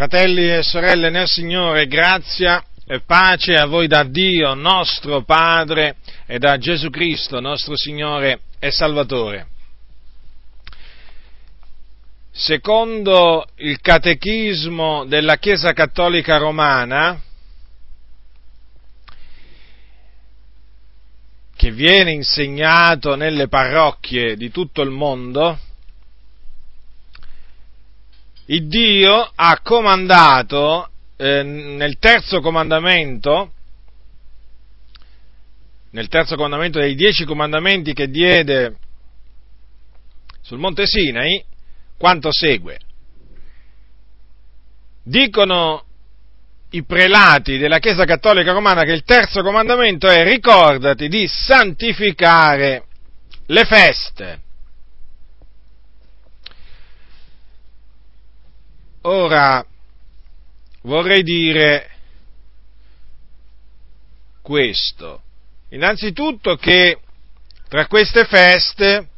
Fratelli e sorelle nel Signore, grazia e pace a voi da Dio nostro Padre e da Gesù Cristo nostro Signore e Salvatore. Secondo il catechismo della Chiesa Cattolica Romana, che viene insegnato nelle parrocchie di tutto il mondo, Dio ha comandato eh, nel terzo comandamento, nel terzo comandamento dei dieci comandamenti che diede sul monte Sinai, quanto segue. Dicono i prelati della Chiesa Cattolica Romana che il terzo comandamento è ricordati di santificare le feste. Ora vorrei dire questo. Innanzitutto che tra queste feste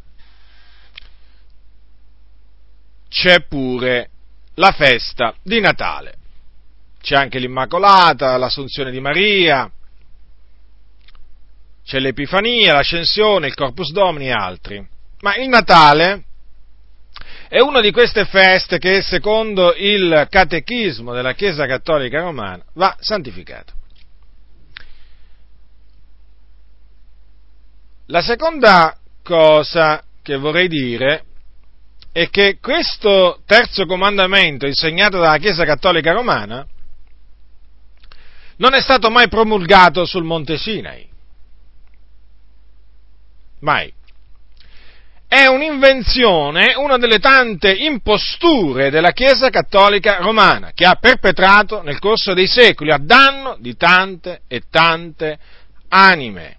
c'è pure la festa di Natale. C'è anche l'Immacolata, l'Assunzione di Maria, c'è l'Epifania, l'Ascensione, il Corpus Domini e altri. Ma il Natale è una di queste feste che, secondo il catechismo della Chiesa Cattolica Romana, va santificata. La seconda cosa che vorrei dire è che questo terzo comandamento insegnato dalla Chiesa Cattolica Romana non è stato mai promulgato sul Monte Sinai. Mai è un'invenzione, una delle tante imposture della Chiesa cattolica romana, che ha perpetrato nel corso dei secoli a danno di tante e tante anime.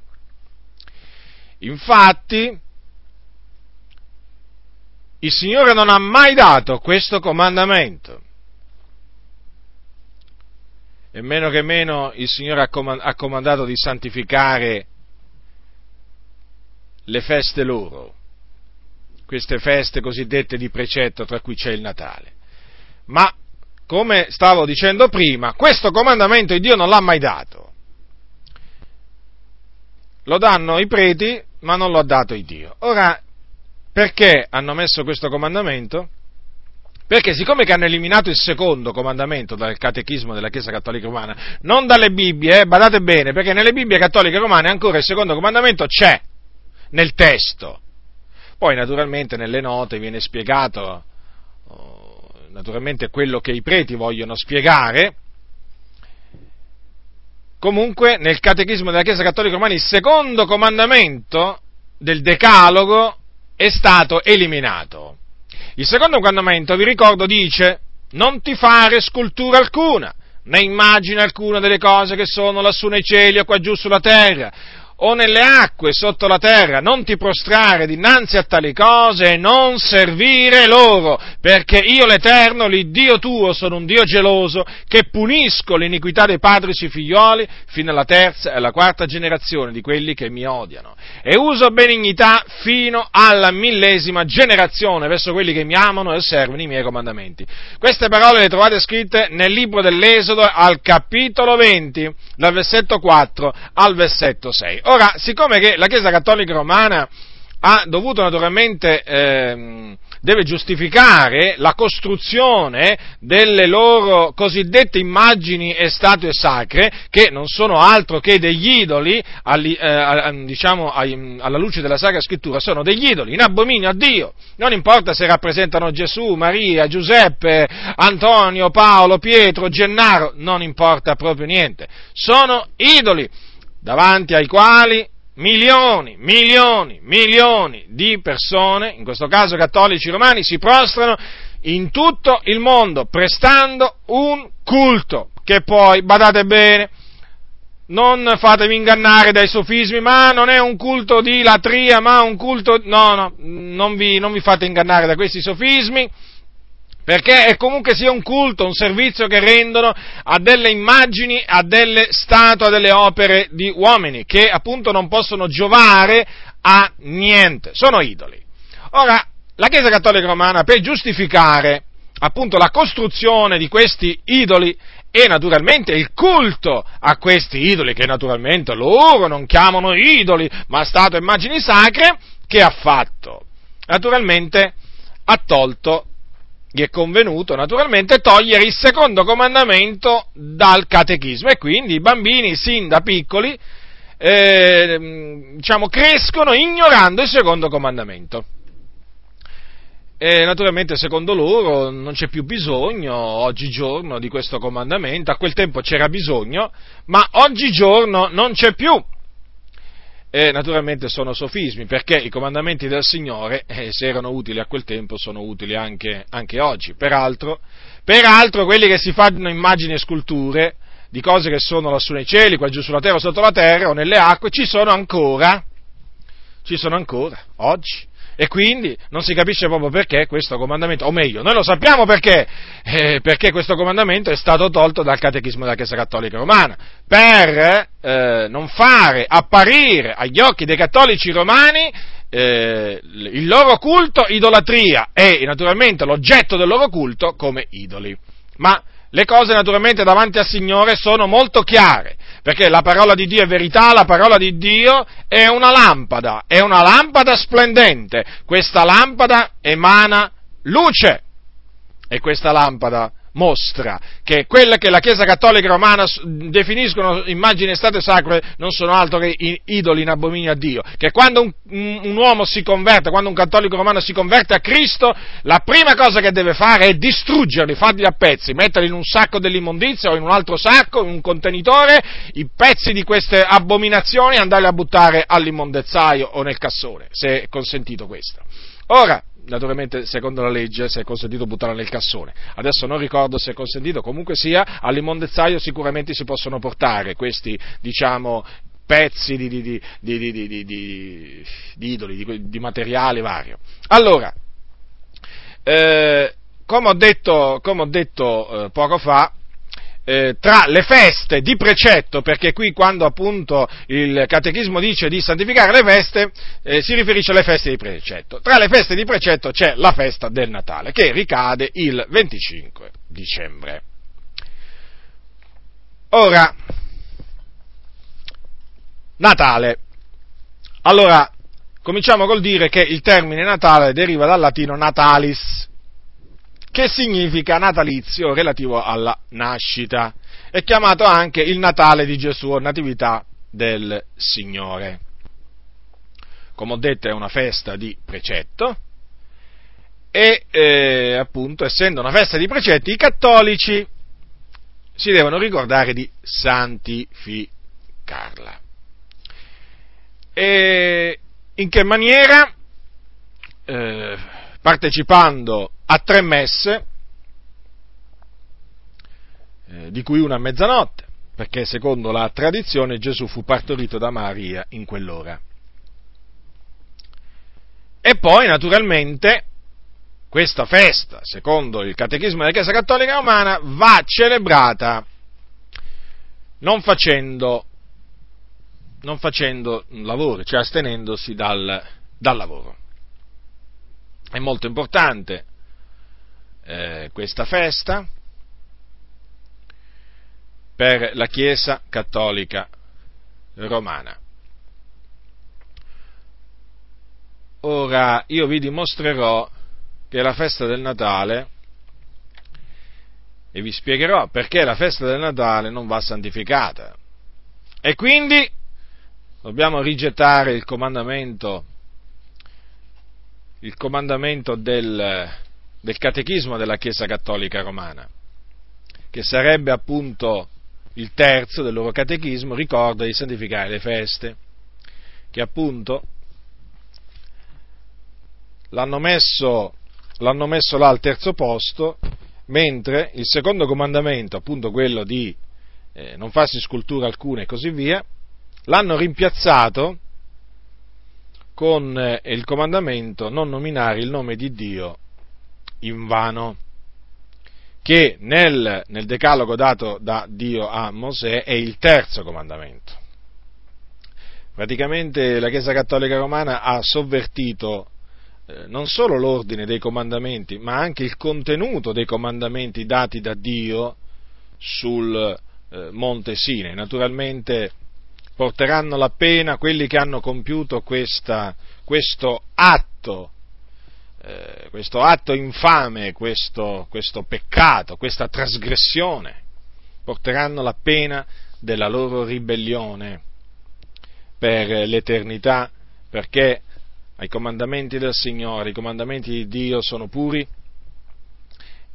Infatti, il Signore non ha mai dato questo comandamento. E meno che meno il Signore ha comandato di santificare le feste loro queste feste cosiddette di precetto, tra cui c'è il Natale. Ma, come stavo dicendo prima, questo comandamento Dio non l'ha mai dato. Lo danno i preti, ma non lo ha dato il Dio. Ora, perché hanno messo questo comandamento? Perché siccome che hanno eliminato il secondo comandamento dal catechismo della Chiesa Cattolica Romana, non dalle Bibbie, eh, badate bene, perché nelle Bibbie cattoliche romane ancora il secondo comandamento c'è nel testo. Poi naturalmente nelle note viene spiegato oh, naturalmente quello che i preti vogliono spiegare. Comunque nel catechismo della Chiesa Cattolica Romana il secondo comandamento del Decalogo è stato eliminato. Il secondo comandamento, vi ricordo, dice non ti fare scultura alcuna, né immagine alcuna delle cose che sono lassù nei cieli o qua giù sulla terra, o nelle acque sotto la terra, non ti prostrare dinanzi a tali cose e non servire loro, perché io l'Eterno, l'Iddio tuo, sono un Dio geloso che punisco l'iniquità dei padri sui figlioli fino alla terza e alla quarta generazione di quelli che mi odiano e uso benignità fino alla millesima generazione verso quelli che mi amano e osservano i miei comandamenti. Queste parole le trovate scritte nel libro dell'Esodo al capitolo 20, dal versetto 4 al versetto 6. Ora, siccome che la Chiesa Cattolica Romana ha dovuto naturalmente, ehm, deve giustificare la costruzione delle loro cosiddette immagini e statue sacre, che non sono altro che degli idoli, alli, eh, diciamo, alla luce della Sacra Scrittura, sono degli idoli in abominio a Dio. Non importa se rappresentano Gesù, Maria, Giuseppe, Antonio, Paolo, Pietro, Gennaro, non importa proprio niente. Sono idoli davanti ai quali milioni, milioni, milioni di persone, in questo caso cattolici romani, si prostrano in tutto il mondo prestando un culto che poi, badate bene, non fatevi ingannare dai sofismi, ma non è un culto di latria, ma un culto... No, no, non vi, non vi fate ingannare da questi sofismi, perché è comunque sia un culto, un servizio che rendono a delle immagini, a delle statue, a delle opere di uomini, che appunto non possono giovare a niente, sono idoli. Ora, la Chiesa Cattolica Romana, per giustificare appunto la costruzione di questi idoli e naturalmente il culto a questi idoli, che naturalmente loro non chiamano idoli, ma stato immagini sacre, che ha fatto? Naturalmente ha tolto, gli è convenuto naturalmente togliere il secondo comandamento dal catechismo e quindi i bambini sin da piccoli eh, diciamo, crescono ignorando il secondo comandamento. E naturalmente secondo loro non c'è più bisogno oggigiorno di questo comandamento, a quel tempo c'era bisogno, ma oggigiorno non c'è più. E naturalmente sono sofismi, perché i comandamenti del Signore, eh, se erano utili a quel tempo, sono utili anche, anche oggi. Peraltro, peraltro, quelli che si fanno immagini e sculture di cose che sono lassù nei cieli, qua giù sulla terra, sotto la terra o nelle acque, ci sono ancora, ci sono ancora, oggi. E quindi non si capisce proprio perché questo comandamento, o meglio, noi lo sappiamo perché, eh, perché questo comandamento è stato tolto dal catechismo della Chiesa Cattolica Romana, per eh, non fare apparire agli occhi dei cattolici romani eh, il loro culto idolatria e naturalmente l'oggetto del loro culto come idoli. Ma le cose naturalmente davanti al Signore sono molto chiare, perché la parola di Dio è verità, la parola di Dio è una lampada, è una lampada splendente, questa lampada emana luce. E questa lampada mostra che quelle che la Chiesa Cattolica Romana definiscono immagini state sacre non sono altro che idoli in abominio a Dio, che quando un, un, uomo si converte, quando un cattolico romano si converte a Cristo, la prima cosa che deve fare è distruggerli, farli a pezzi, metterli in un sacco dell'immondizia o in un altro sacco, in un contenitore, i pezzi di queste abominazioni e andarli a buttare all'immondezzaio o nel cassone, se è consentito questo. Ora, naturalmente secondo la legge si è consentito buttarla nel cassone. Adesso non ricordo se è consentito, comunque sia, all'immondezzaio sicuramente si possono portare questi, diciamo, pezzi di, di, di, di idoli, di, materiale vario. Allora, eh, come ho detto, come ho detto eh, poco fa, eh, tra le feste di precetto, perché qui quando appunto il catechismo dice di santificare le feste, eh, si riferisce alle feste di precetto. Tra le feste di precetto c'è la festa del Natale, che ricade il 25 dicembre. Ora, Natale. Allora, cominciamo col dire che il termine Natale deriva dal latino natalis, che significa natalizio relativo alla nascita. È chiamato anche il Natale di Gesù, Natività del Signore. Come ho detto è una festa di precetto e eh, appunto essendo una festa di precetti i cattolici si devono ricordare di santificarla. E in che maniera? Eh, partecipando a tre messe, eh, di cui una a mezzanotte, perché secondo la tradizione Gesù fu partorito da Maria in quell'ora. E poi, naturalmente, questa festa, secondo il Catechismo della Chiesa Cattolica Romana, va celebrata non facendo, non facendo lavoro, cioè astenendosi dal, dal lavoro. È molto importante eh, questa festa per la Chiesa cattolica romana. Ora io vi dimostrerò che la festa del Natale e vi spiegherò perché la festa del Natale non va santificata. E quindi dobbiamo rigettare il comandamento, il comandamento del, del catechismo della Chiesa Cattolica Romana, che sarebbe appunto il terzo del loro catechismo, ricorda di santificare le feste, che appunto l'hanno messo, l'hanno messo là al terzo posto, mentre il secondo comandamento, appunto quello di eh, non farsi scultura alcuna e così via, l'hanno rimpiazzato con eh, il comandamento non nominare il nome di Dio in vano, che nel, nel decalogo dato da Dio a Mosè è il terzo comandamento. Praticamente la Chiesa Cattolica Romana ha sovvertito, eh, non solo l'ordine dei comandamenti, ma anche il contenuto dei comandamenti dati da Dio sul eh, Monte Sine. Naturalmente porteranno la pena quelli che hanno compiuto questa, questo atto, eh, questo atto infame, questo, questo peccato, questa trasgressione, porteranno la pena della loro ribellione per l'eternità, perché ai comandamenti del Signore, i comandamenti di Dio sono puri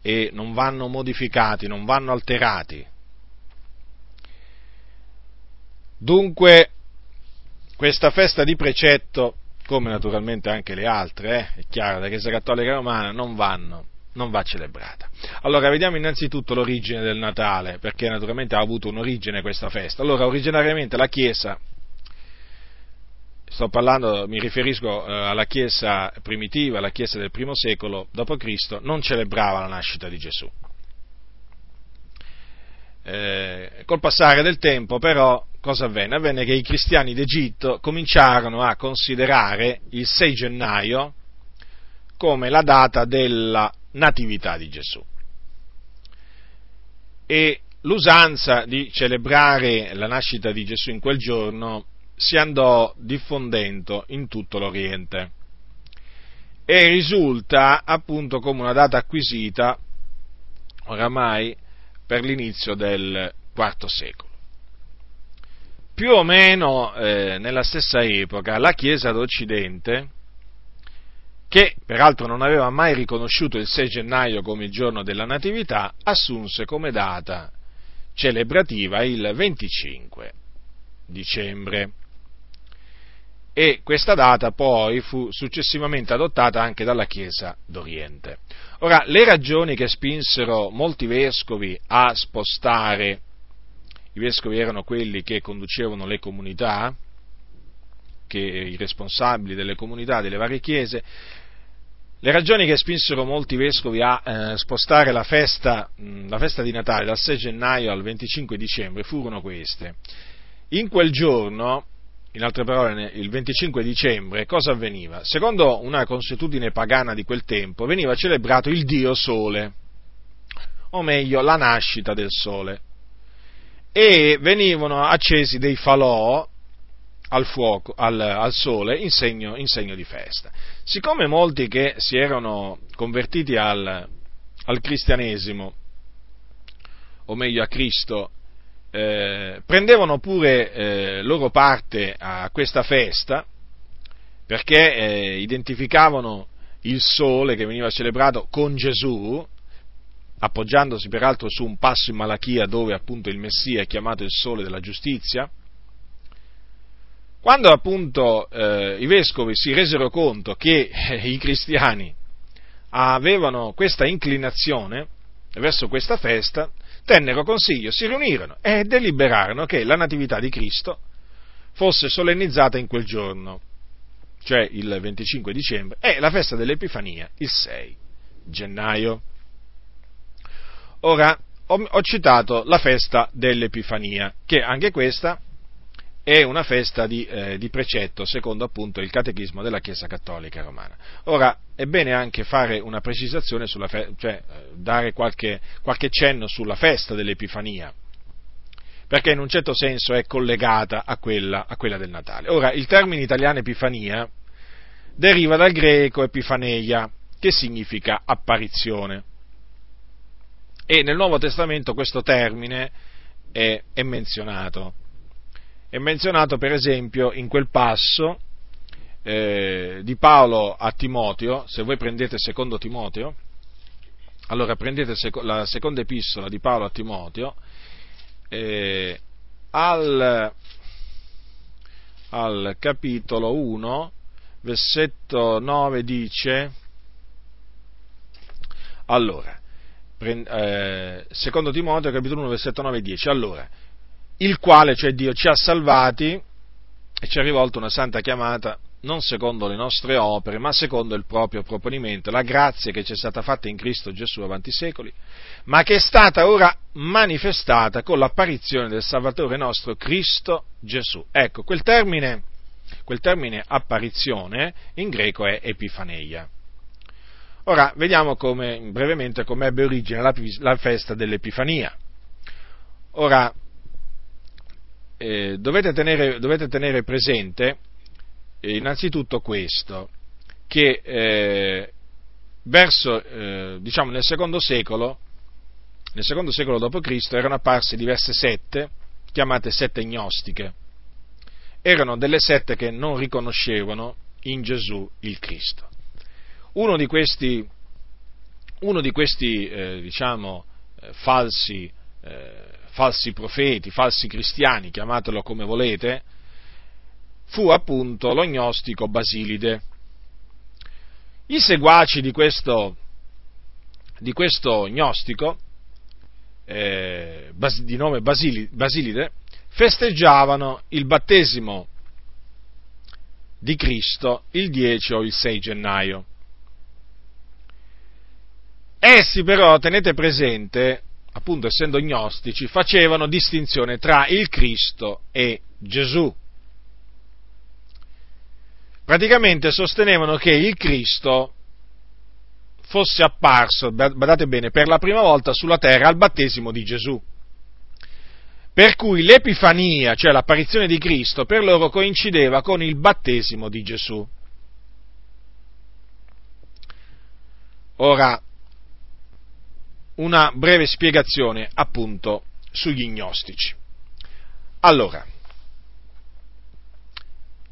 e non vanno modificati, non vanno alterati. Dunque, questa festa di precetto, come naturalmente anche le altre, eh, è chiaro, la Chiesa Cattolica Romana, non vanno, non va celebrata. Allora, vediamo innanzitutto l'origine del Natale, perché naturalmente ha avuto un'origine questa festa. Allora, originariamente la Chiesa sto parlando, mi riferisco eh, alla Chiesa primitiva, alla Chiesa del primo secolo d.C., non celebrava la nascita di Gesù. Eh, col passare del tempo, però, cosa avvenne? Avvenne che i cristiani d'Egitto cominciarono a considerare il 6 gennaio come la data della natività di Gesù. E l'usanza di celebrare la nascita di Gesù in quel giorno si andò diffondendo in tutto l'Oriente e risulta appunto come una data acquisita oramai per l'inizio del IV secolo. Più o meno eh, nella stessa epoca la Chiesa d'Occidente, che peraltro non aveva mai riconosciuto il 6 gennaio come il giorno della Natività, assunse come data celebrativa il 25 dicembre e questa data poi fu successivamente adottata anche dalla Chiesa d'Oriente. Ora, le ragioni che spinsero molti vescovi a spostare, i vescovi erano quelli che conducevano le comunità, che, i responsabili delle comunità delle varie chiese, le ragioni che spinsero molti vescovi a eh, spostare la festa, mh, la festa di Natale dal 6 gennaio al 25 dicembre furono queste. In quel giorno in altre parole, il 25 dicembre, cosa avveniva? Secondo una consuetudine pagana di quel tempo, veniva celebrato il Dio Sole, o meglio, la nascita del Sole, e venivano accesi dei falò al, fuoco, al, al Sole in segno, in segno, di festa. Siccome molti che si erano convertiti al, al cristianesimo, o meglio a Cristo, eh, prendevano pure eh, loro parte a questa festa perché eh, identificavano il sole che veniva celebrato con Gesù, appoggiandosi peraltro su un passo in Malachia dove appunto il Messia è chiamato il sole della giustizia. Quando appunto eh, i vescovi si resero conto che i cristiani avevano questa inclinazione verso questa festa, tennero consiglio, si riunirono e deliberarono che la Natività di Cristo fosse solennizzata in quel giorno, cioè il 25 dicembre, e la festa dell'Epifania il 6 gennaio. Ora, ho, ho citato la festa dell'Epifania, che anche questa è una festa di, eh, di, precetto, secondo appunto il catechismo della Chiesa Cattolica Romana. Ora, è bene anche fare una precisazione, sulla fe- cioè eh, dare qualche, qualche cenno sulla festa dell'Epifania, perché in un certo senso è collegata a quella, a quella del Natale. Ora, il termine italiano Epifania deriva dal greco epifaneia, che significa apparizione. E nel Nuovo Testamento questo termine è, è menzionato. È menzionato per esempio in quel passo eh, di Paolo a Timoteo, se voi prendete secondo Timoteo, allora prendete la seconda epistola di Paolo a Timoteo, eh, al, al capitolo 1, versetto 9 dice, allora, secondo Timoteo, capitolo 1, versetto 9 10, allora, il quale, cioè Dio, ci ha salvati e ci ha rivolto una santa chiamata non secondo le nostre opere, ma secondo il proprio proponimento, la grazia che ci è stata fatta in Cristo Gesù avanti i secoli, ma che è stata ora manifestata con l'apparizione del Salvatore nostro Cristo Gesù. Ecco, quel termine Quel termine apparizione in greco è epifaneia. Ora, vediamo come, brevemente come ebbe origine la, la festa dell'Epifania. Ora, eh, dovete, tenere, dovete, tenere, presente eh, innanzitutto questo, che eh, verso, eh, diciamo, nel secondo secolo, nel secondo secolo d.C. erano apparse diverse sette, chiamate sette gnostiche. Erano delle sette che non riconoscevano in Gesù il Cristo. Uno di questi, uno di questi eh, diciamo, eh, falsi, eh, falsi profeti, falsi cristiani, chiamatelo come volete, fu appunto lo gnostico Basilide. I seguaci di questo, di questo gnostico, eh, di nome Basilide, festeggiavano il battesimo di Cristo il 10 o il 6 gennaio. Essi però, tenete presente, appunto essendo gnostici, facevano distinzione tra il Cristo e Gesù praticamente sostenevano che il Cristo fosse apparso, badate bene, per la prima volta sulla terra al battesimo di Gesù. Per cui l'Epifania, cioè l'apparizione di Cristo, per loro coincideva con il battesimo di Gesù. Ora, una breve spiegazione appunto sugli gnostici. Allora,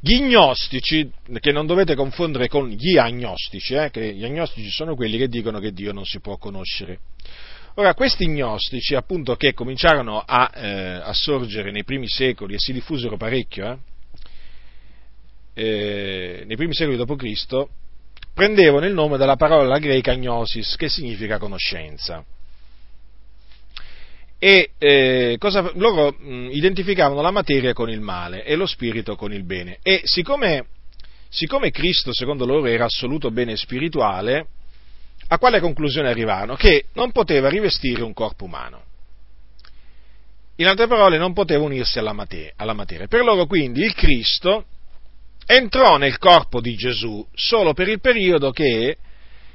gli gnostici, che non dovete confondere con gli agnostici, eh, che gli agnostici sono quelli che dicono che Dio non si può conoscere. Ora, questi gnostici, appunto, che cominciarono a, eh, a sorgere nei primi secoli e si diffusero parecchio, eh, eh nei primi secoli d.C., prendevano il nome dalla parola greca gnosis, che significa conoscenza e eh, cosa, loro mh, identificavano la materia con il male e lo spirito con il bene. E siccome, siccome Cristo, secondo loro, era assoluto bene spirituale, a quale conclusione arrivarono? Che non poteva rivestire un corpo umano. In altre parole, non poteva unirsi alla materia. Alla materia. Per loro, quindi, il Cristo entrò nel corpo di Gesù solo per il periodo che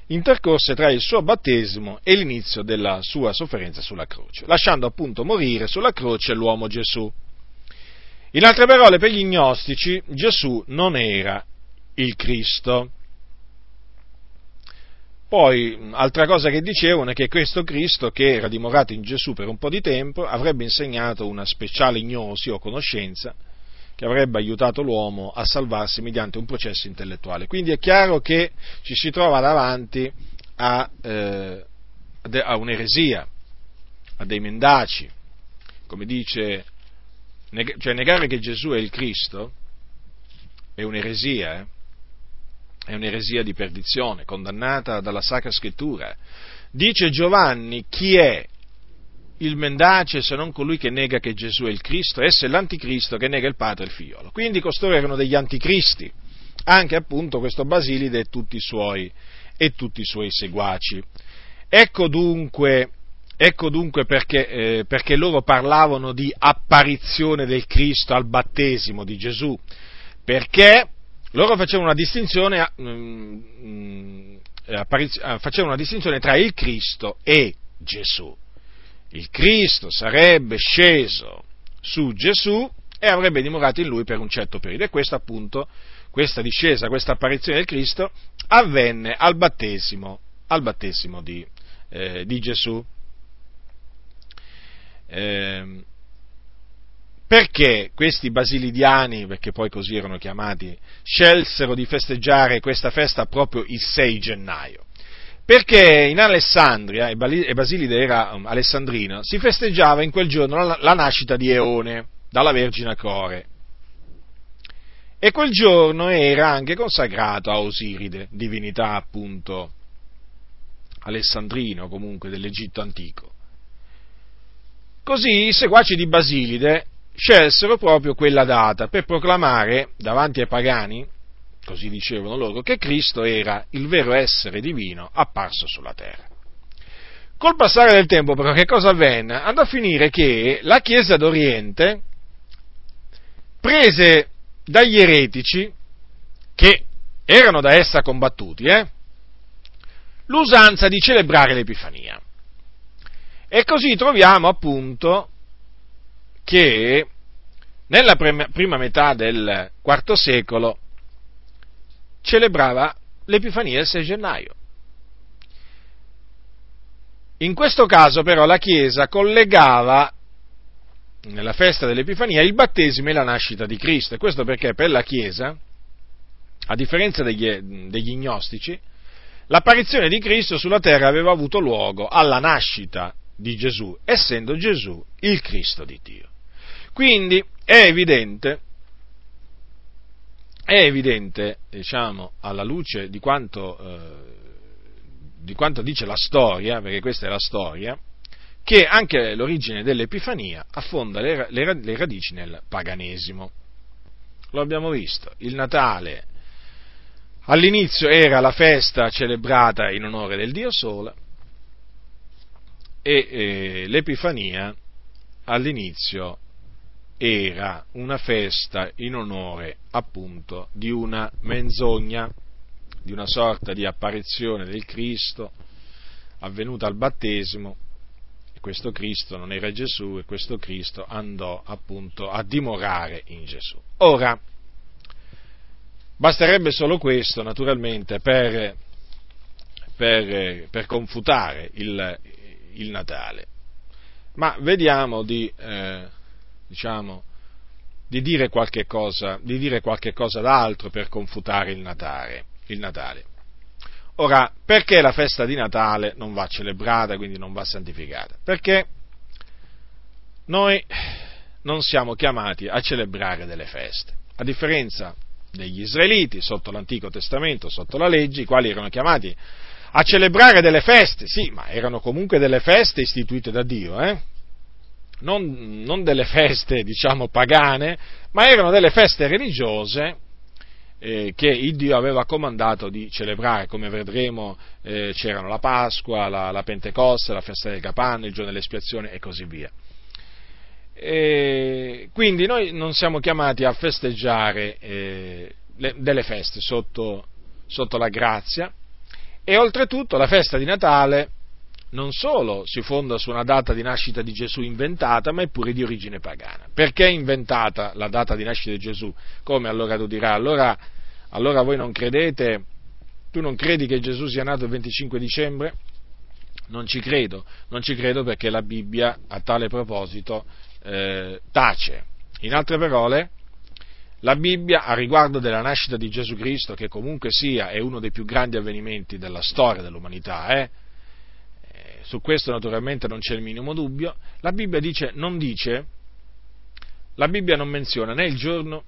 intercorse tra il suo battesimo e l'inizio della sua sofferenza sulla croce, lasciando appunto morire sulla croce l'uomo Gesù. In altre parole, per gli gnostici Gesù non era il Cristo. Poi, altra cosa che dicevano è che questo Cristo, che era dimorato in Gesù per un po' di tempo, avrebbe insegnato una speciale gnosi o conoscenza che avrebbe aiutato l'uomo a salvarsi mediante un processo intellettuale. Quindi è chiaro che ci si trova davanti a, eh, a un'eresia, a dei mendaci, come dice, cioè negare che Gesù è il Cristo è un'eresia, eh? è un'eresia di perdizione, condannata dalla Sacra Scrittura. Dice Giovanni chi è il mendace se non colui che nega che Gesù è il Cristo, esso è l'anticristo che nega il padre e il figliolo. Quindi costoro erano degli anticristi, anche appunto questo Basilide e tutti i suoi, tutti i suoi seguaci. Ecco dunque, ecco dunque perché, eh, perché loro parlavano di apparizione del Cristo al battesimo di Gesù, perché loro facevano una distinzione, mm, mm, eh, facevano una distinzione tra il Cristo e Gesù il Cristo sarebbe sceso su Gesù e avrebbe dimorato in lui per un certo periodo. E questo appunto, questa discesa, questa apparizione del Cristo avvenne al battesimo, al battesimo di, eh, di Gesù. Eh, perché questi basilidiani, perché poi così erano chiamati, scelsero di festeggiare questa festa proprio il 6 gennaio? Perché in Alessandria, e Basilide era um, alessandrino, si festeggiava in quel giorno la, nascita di Eone dalla Vergine Core. E quel giorno era anche consacrato a Osiride, divinità appunto alessandrino comunque dell'Egitto antico. Così i seguaci di Basilide scelsero proprio quella data per proclamare davanti ai pagani così dicevano loro, che Cristo era il vero essere divino apparso sulla terra. Col passare del tempo però che cosa avvenne? Andò a finire che la Chiesa d'Oriente prese dagli eretici che erano da essa combattuti, eh, l'usanza di celebrare l'Epifania. E così troviamo appunto che nella prima metà del IV secolo celebrava l'Epifania il 6 gennaio. In questo caso però la Chiesa collegava nella festa dell'Epifania il battesimo e la nascita di Cristo. E questo perché per la Chiesa, a differenza degli, degli gnostici, l'apparizione di Cristo sulla terra aveva avuto luogo alla nascita di Gesù, essendo Gesù il Cristo di Dio. Quindi è evidente, è evidente, diciamo, alla luce di quanto, eh, di quanto dice la storia, perché questa è la storia, che anche l'origine dell'Epifania affonda le, le, le radici nel paganesimo. Lo abbiamo visto, il Natale all'inizio era la festa celebrata in onore del Dio Sole e eh, l'Epifania all'inizio era una festa in onore appunto di una menzogna, di una sorta di apparizione del Cristo avvenuta al battesimo questo Cristo non era Gesù e questo Cristo andò appunto a dimorare in Gesù. Ora, basterebbe solo questo, naturalmente, per, per, per confutare il, il, Natale. Ma vediamo di, eh, diciamo, di, dire qualche cosa, di dire qualche cosa d'altro per confutare il Natale. Il Natale. Ora, perché la festa di Natale non va celebrata, quindi non va santificata? Perché noi non siamo chiamati a celebrare delle feste, a differenza degli israeliti sotto l'Antico Testamento, sotto la legge, i quali erano chiamati a celebrare delle feste, sì, ma erano comunque delle feste istituite da Dio, eh? Non, non delle feste, diciamo, pagane, ma erano delle feste religiose eh, che il Dio aveva comandato di celebrare, come vedremo eh, c'erano la Pasqua, la, la, Pentecoste, la festa del Capanno, il giorno dell'espiazione e così via. E quindi noi non siamo chiamati a festeggiare eh, le, delle feste sotto, sotto la grazia e oltretutto la festa di Natale non solo si fonda su una data di nascita di Gesù inventata, ma è pure di origine pagana. Perché inventata la data di nascita di Gesù? Come allora tu dirai? Allora, allora voi non credete, tu non credi che Gesù sia nato il 25 dicembre? Non ci credo, non ci credo perché la Bibbia a tale proposito eh, tace. In altre parole, la Bibbia a riguardo della nascita di Gesù Cristo, che comunque sia è uno dei più grandi avvenimenti della storia dell'umanità, eh, su questo naturalmente non c'è il minimo dubbio, la Bibbia dice, non dice, la Bibbia non menziona né il giorno,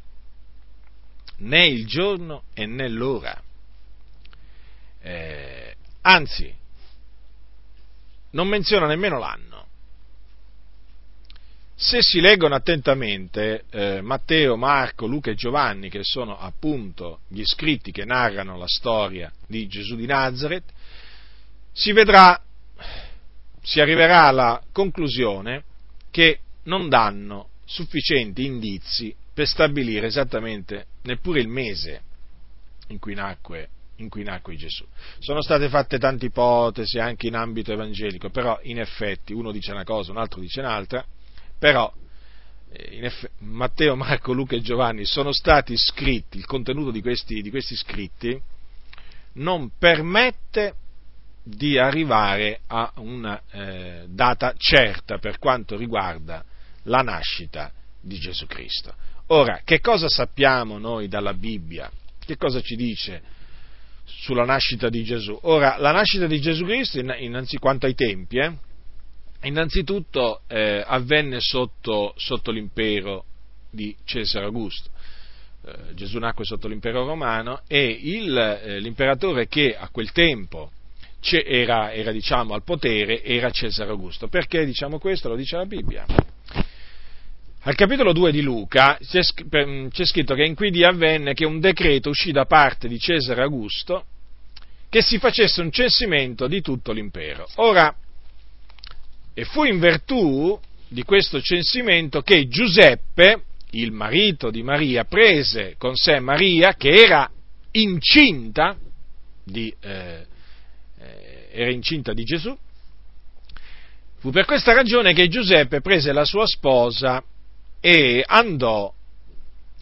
né il giorno e né l'ora. Eh, anzi, non menziona nemmeno l'anno. Se si leggono attentamente eh, Matteo, Marco, Luca e Giovanni, che sono appunto gli scritti che narrano la storia di Gesù di Nazareth, si vedrà si arriverà alla conclusione che non danno sufficienti indizi per stabilire esattamente neppure il mese in cui nacque, in cui nacque Gesù. Sono state fatte tante ipotesi anche in ambito evangelico, però in effetti uno dice una cosa, un altro dice un'altra, però eh, effetti, Matteo, Marco, Luca e Giovanni sono stati scritti, il contenuto di questi, di questi scritti non permette di arrivare a una eh, data certa per quanto riguarda la nascita di Gesù Cristo. Ora, che cosa sappiamo noi dalla Bibbia? Che cosa ci dice sulla nascita di Gesù? Ora, la nascita di Gesù Cristo, innanzi quanto ai tempi, eh, innanzitutto eh, avvenne sotto, sotto, l'impero di Cesare Augusto. Eh, Gesù nacque sotto l'impero romano e il, eh, l'imperatore che a quel tempo era, era diciamo, al potere era Cesare Augusto. Perché diciamo questo? Lo dice la Bibbia. Al capitolo 2 di Luca c'è, scritto che in cui avvenne che un decreto uscì da parte di Cesare Augusto che si facesse un censimento di tutto l'impero. Ora, e fu in virtù di questo censimento che Giuseppe, il marito di Maria, prese con sé Maria che era incinta di, eh, era incinta di Gesù. Fu per questa ragione che Giuseppe prese la sua sposa e andò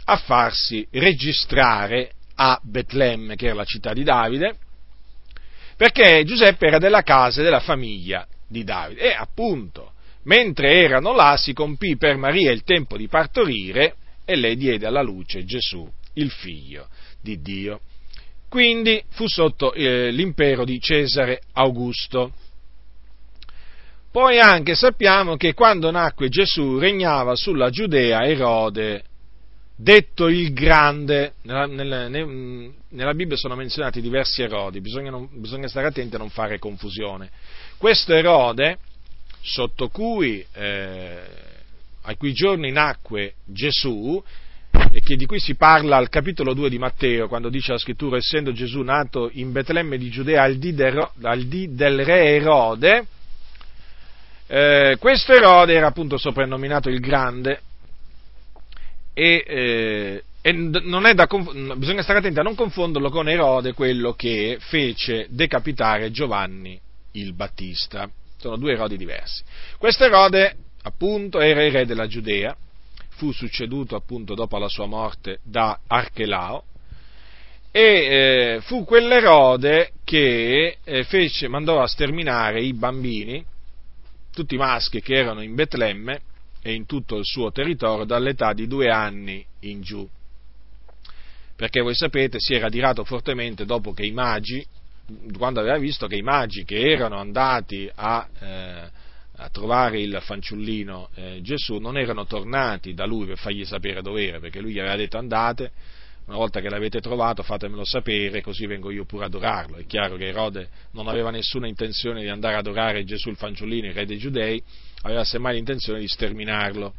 a farsi registrare a Betlemme, che era la città di Davide, perché Giuseppe era della casa e della famiglia di Davide. E appunto, mentre erano là, si compì per Maria il tempo di partorire e lei diede alla luce Gesù, il figlio di Dio. Quindi fu sotto eh, l'impero di Cesare Augusto. Poi anche sappiamo che quando nacque Gesù regnava sulla Giudea Erode, detto il Grande, nella, nella, nella Bibbia sono menzionati diversi Erodi, bisogna, non, bisogna, stare attenti a non fare confusione. Questo Erode, sotto cui, eh, ai cui giorni nacque Gesù, e che di cui si parla al capitolo 2 di Matteo, quando dice la scrittura, essendo Gesù nato in Betlemme di Giudea al dì del re Erode, eh, questo Erode era appunto soprannominato il Grande e, eh, e da, bisogna stare attenti a non confonderlo con Erode, quello che fece decapitare Giovanni il Battista. Sono due Erodi diversi. Questo Erode, appunto, era il re della Giudea, fu succeduto appunto dopo la sua morte da Archelao, e eh, fu quell'Erode che eh, fece, mandò a sterminare i bambini tutti i maschi che erano in Betlemme e in tutto il suo territorio dall'età di due anni in giù. Perché voi sapete, si era adirato fortemente dopo che i magi, quando aveva visto che i magi che erano andati a, eh, a trovare il fanciullino eh, Gesù non erano tornati da lui per fargli sapere dove era, perché lui gli aveva detto andate, una volta che l'avete trovato fatemelo sapere così vengo io pure ad adorarlo. È chiaro che Erode non aveva nessuna intenzione di andare ad adorare Gesù il fanciullino, il re dei giudei, aveva semmai l'intenzione di sterminarlo.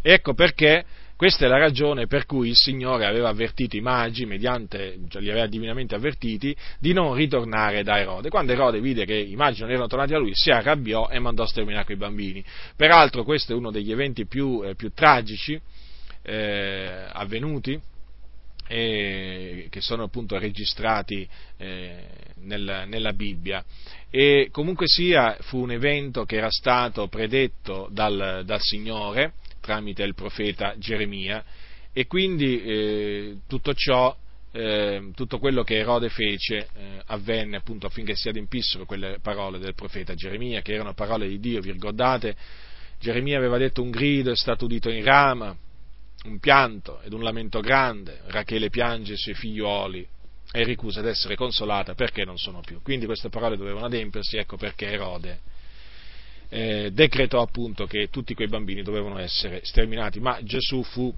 Ecco perché questa è la ragione per cui il Signore aveva avvertito i magi, mediante, cioè li aveva divinamente avvertiti, di non ritornare da Erode. Quando Erode vide che i magi non erano tornati a lui, si arrabbiò e mandò a sterminare quei bambini. Peraltro questo è uno degli eventi più, eh, più tragici eh, avvenuti eh, che sono appunto registrati eh, nel, nella Bibbia. E comunque sia, fu un evento che era stato predetto dal, dal Signore tramite il profeta Geremia e quindi eh, tutto ciò, eh, tutto quello che Erode fece eh, avvenne appunto affinché si adempissero quelle parole del profeta Geremia, che erano parole di Dio, vi ricordate? Geremia aveva detto un grido è stato udito in Rama, un pianto ed un lamento grande, Rachele piange i suoi figliuoli e ricusa di essere consolata perché non sono più. Quindi queste parole dovevano adempiersi, ecco perché Erode eh, decretò appunto che tutti quei bambini dovevano essere sterminati, ma Gesù fu,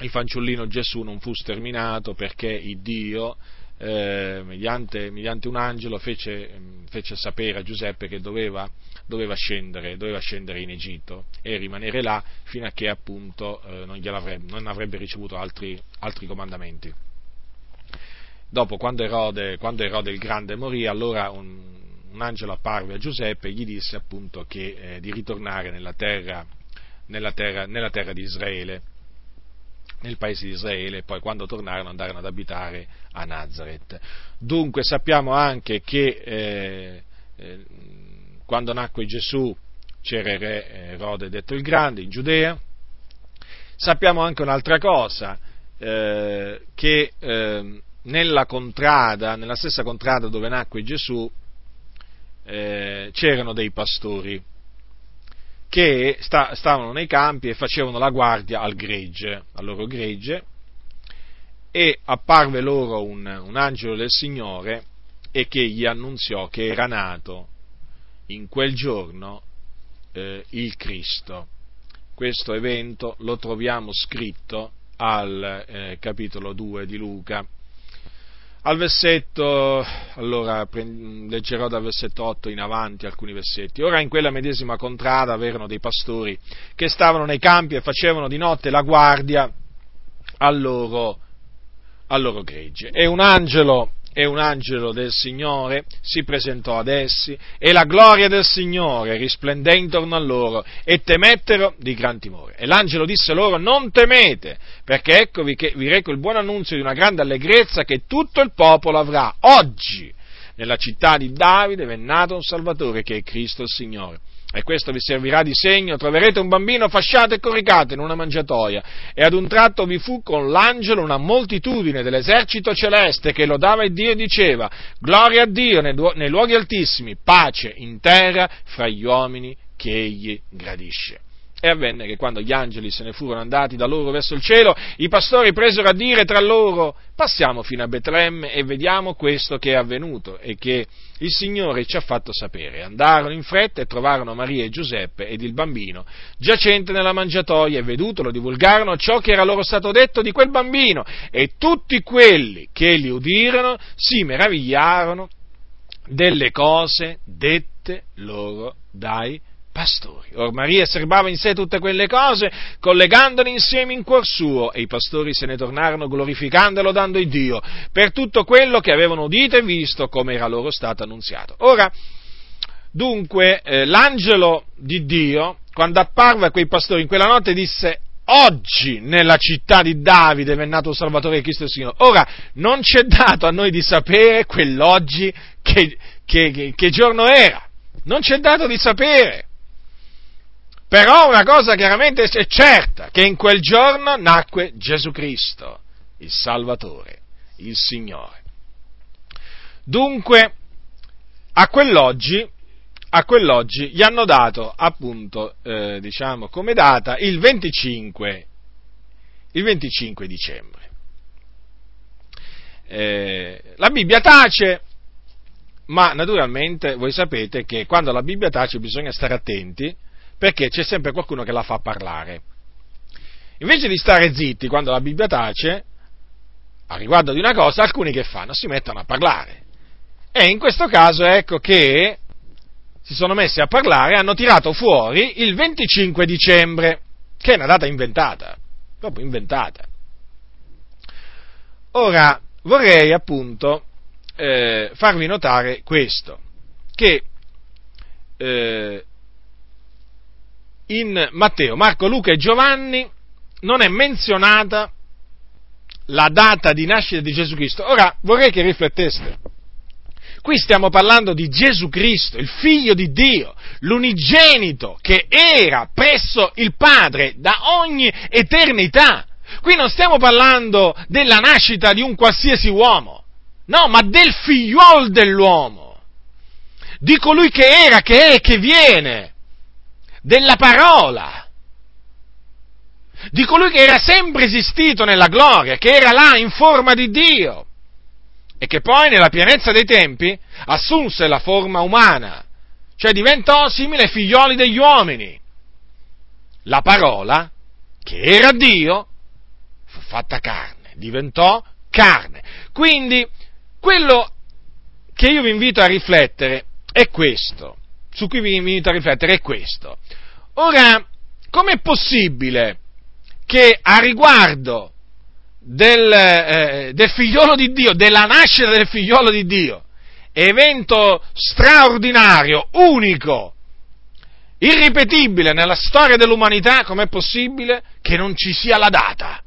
il fanciullino Gesù non fu sterminato perché il Dio eh, mediante, mediante, un angelo fece, fece, sapere a Giuseppe che doveva, doveva, scendere, doveva, scendere, in Egitto e rimanere là fino a che appunto eh, non, avrebbe, non, avrebbe, ricevuto altri, altri comandamenti. Dopo, quando Erode, quando Erode, il Grande morì, allora un, un, angelo apparve a Giuseppe e gli disse appunto che, eh, di ritornare nella terra, nella, terra, nella terra di Israele nel paese di Israele e poi quando tornarono andarono ad abitare a Nazareth. Dunque sappiamo anche che eh, eh, quando nacque Gesù c'era il re Erode detto il Grande in Giudea. Sappiamo anche un'altra cosa, eh, che ehm, nella contrada, nella stessa contrada dove nacque Gesù, eh, c'erano dei pastori che sta, stavano nei campi e facevano la guardia al gregge, al loro gregge, e apparve loro un, un angelo del Signore e che gli annunziò che era nato in quel giorno eh, il Cristo. Questo evento lo troviamo scritto al eh, capitolo 2 di Luca. Al versetto, allora leggerò dal versetto 8 in avanti alcuni versetti. Ora in quella medesima contrada avevano dei pastori che stavano nei campi e facevano di notte la guardia al loro, al loro gregge. E un angelo e un angelo del Signore si presentò ad essi e la gloria del Signore risplendé intorno a loro e temettero di gran timore. E l'angelo disse loro non temete perché eccovi che vi reco il buon annunzio di una grande allegrezza che tutto il popolo avrà oggi. Nella città di Davide è nato un Salvatore che è Cristo il Signore e questo vi servirà di segno, troverete un bambino fasciato e coricato in una mangiatoia, e ad un tratto vi fu con l'angelo una moltitudine dell'esercito celeste che lodava il Dio e diceva, gloria a Dio nei luoghi altissimi, pace in terra fra gli uomini che egli gradisce. E avvenne che quando gli angeli se ne furono andati da loro verso il cielo, i pastori presero a dire tra loro, passiamo fino a Betlemme e vediamo questo che è avvenuto e che il Signore ci ha fatto sapere. Andarono in fretta e trovarono Maria e Giuseppe ed il bambino giacente nella mangiatoia e vedutolo divulgarono ciò che era loro stato detto di quel bambino e tutti quelli che li udirono si meravigliarono delle cose dette loro dai pastori. Or Maria serbava in sé tutte quelle cose, collegandole insieme in cuor suo, e i pastori se ne tornarono glorificando e lodando il Dio per tutto quello che avevano udito e visto come era loro stato annunziato. Ora, dunque, eh, l'angelo di Dio, quando apparve a quei pastori in quella notte, disse oggi nella città di Davide è nato Salvatore Cristo il Signore. Ora, non c'è dato a noi di sapere quell'oggi che, che, che, che giorno era. Non c'è dato di sapere. Però una cosa chiaramente è certa, che in quel giorno nacque Gesù Cristo, il Salvatore, il Signore. Dunque, a quell'oggi, a quell'oggi gli hanno dato appunto, eh, diciamo, come data il 25, il 25 dicembre. Eh, la Bibbia tace, ma naturalmente voi sapete che quando la Bibbia tace bisogna stare attenti, perché c'è sempre qualcuno che la fa parlare. Invece di stare zitti quando la Bibbia tace, a riguardo di una cosa, alcuni che fanno? Si mettono a parlare. E in questo caso ecco che si sono messi a parlare hanno tirato fuori il 25 dicembre, che è una data inventata, proprio inventata. Ora, vorrei appunto eh, farvi notare questo, che eh, in Matteo, Marco, Luca e Giovanni non è menzionata la data di nascita di Gesù Cristo. Ora vorrei che rifletteste. Qui stiamo parlando di Gesù Cristo, il figlio di Dio, l'unigenito che era presso il Padre da ogni eternità. Qui non stiamo parlando della nascita di un qualsiasi uomo, no, ma del figliuolo dell'uomo, di colui che era, che è che viene della parola, di colui che era sempre esistito nella gloria, che era là in forma di Dio e che poi nella pienezza dei tempi assunse la forma umana, cioè diventò simile ai figlioli degli uomini. La parola, che era Dio, fu fatta carne, diventò carne. Quindi quello che io vi invito a riflettere è questo su cui vi invito a riflettere è questo. Ora, com'è possibile che a riguardo del, eh, del figliolo di Dio, della nascita del figliolo di Dio, evento straordinario, unico, irripetibile nella storia dell'umanità, com'è possibile che non ci sia la data?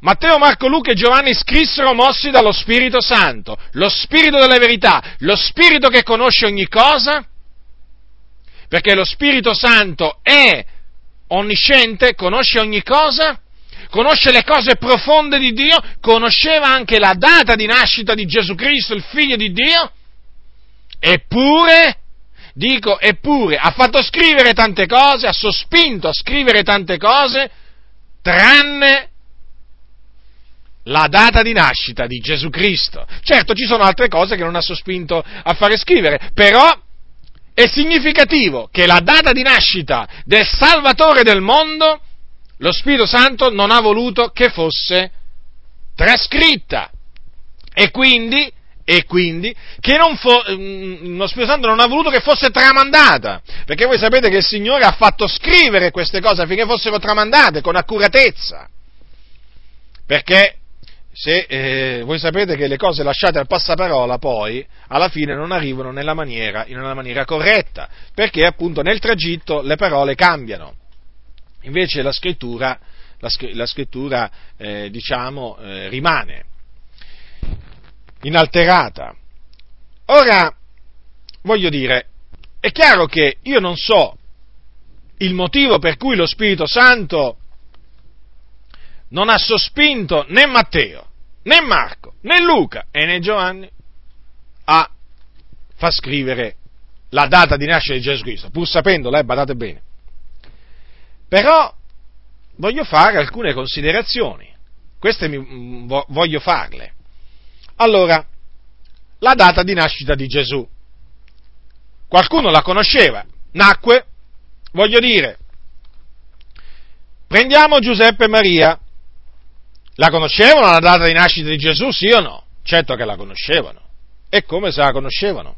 Matteo, Marco, Luca e Giovanni scrissero mossi dallo Spirito Santo, lo Spirito della verità, lo Spirito che conosce ogni cosa, perché lo Spirito Santo è onnisciente, conosce ogni cosa, conosce le cose profonde di Dio, conosceva anche la data di nascita di Gesù Cristo, il figlio di Dio, eppure, dico, eppure, ha fatto scrivere tante cose, ha sospinto a scrivere tante cose, tranne la data di nascita di Gesù Cristo. Certo, ci sono altre cose che non ha sospinto a fare scrivere, però è significativo che la data di nascita del Salvatore del mondo, lo Spirito Santo non ha voluto che fosse trascritta. E quindi, e quindi che fo, mm, lo Spirito Santo non ha voluto che fosse tramandata, perché voi sapete che il Signore ha fatto scrivere queste cose affinché fossero tramandate con accuratezza, perché se eh, voi sapete che le cose lasciate al passaparola poi alla fine non arrivano nella maniera, in una maniera corretta, perché appunto nel tragitto le parole cambiano. Invece la scrittura, la, la scrittura eh, diciamo, eh, rimane inalterata. Ora, voglio dire, è chiaro che io non so il motivo per cui lo Spirito Santo non ha sospinto né Matteo, né Marco, né Luca e né Giovanni a far scrivere la data di nascita di Gesù Cristo, pur sapendola, eh, badate bene. Però voglio fare alcune considerazioni, queste mi, mm, voglio farle. Allora, la data di nascita di Gesù. Qualcuno la conosceva, nacque, voglio dire, prendiamo Giuseppe e Maria, la conoscevano la data di nascita di Gesù, sì o no? Certo che la conoscevano. E come se la conoscevano?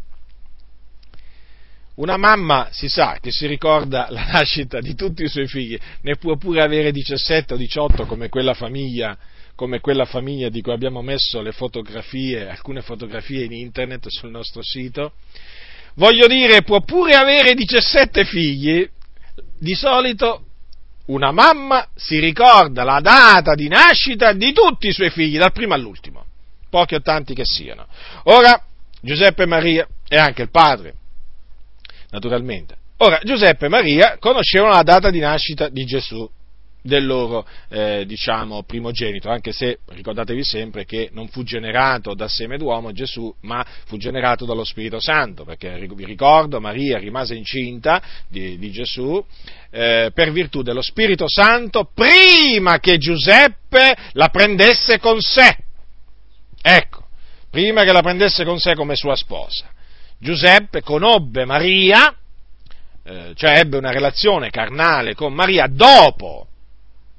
Una mamma si sa che si ricorda la nascita di tutti i suoi figli, ne può pure avere 17 o 18 come quella famiglia, come quella famiglia di cui abbiamo messo le fotografie, alcune fotografie in internet sul nostro sito. Voglio dire, può pure avere 17 figli, di solito una mamma si ricorda la data di nascita di tutti i suoi figli, dal primo all'ultimo, pochi o tanti che siano. Ora, Giuseppe e Maria e anche il padre, naturalmente. Ora, Giuseppe e Maria conoscevano la data di nascita di Gesù, del loro, eh, diciamo, primogenito, anche se ricordatevi sempre che non fu generato da seme d'uomo Gesù, ma fu generato dallo Spirito Santo, perché vi ricordo, Maria rimase incinta di, di Gesù eh, per virtù dello Spirito Santo prima che Giuseppe la prendesse con sé. Ecco, prima che la prendesse con sé come sua sposa. Giuseppe conobbe Maria, eh, cioè ebbe una relazione carnale con Maria dopo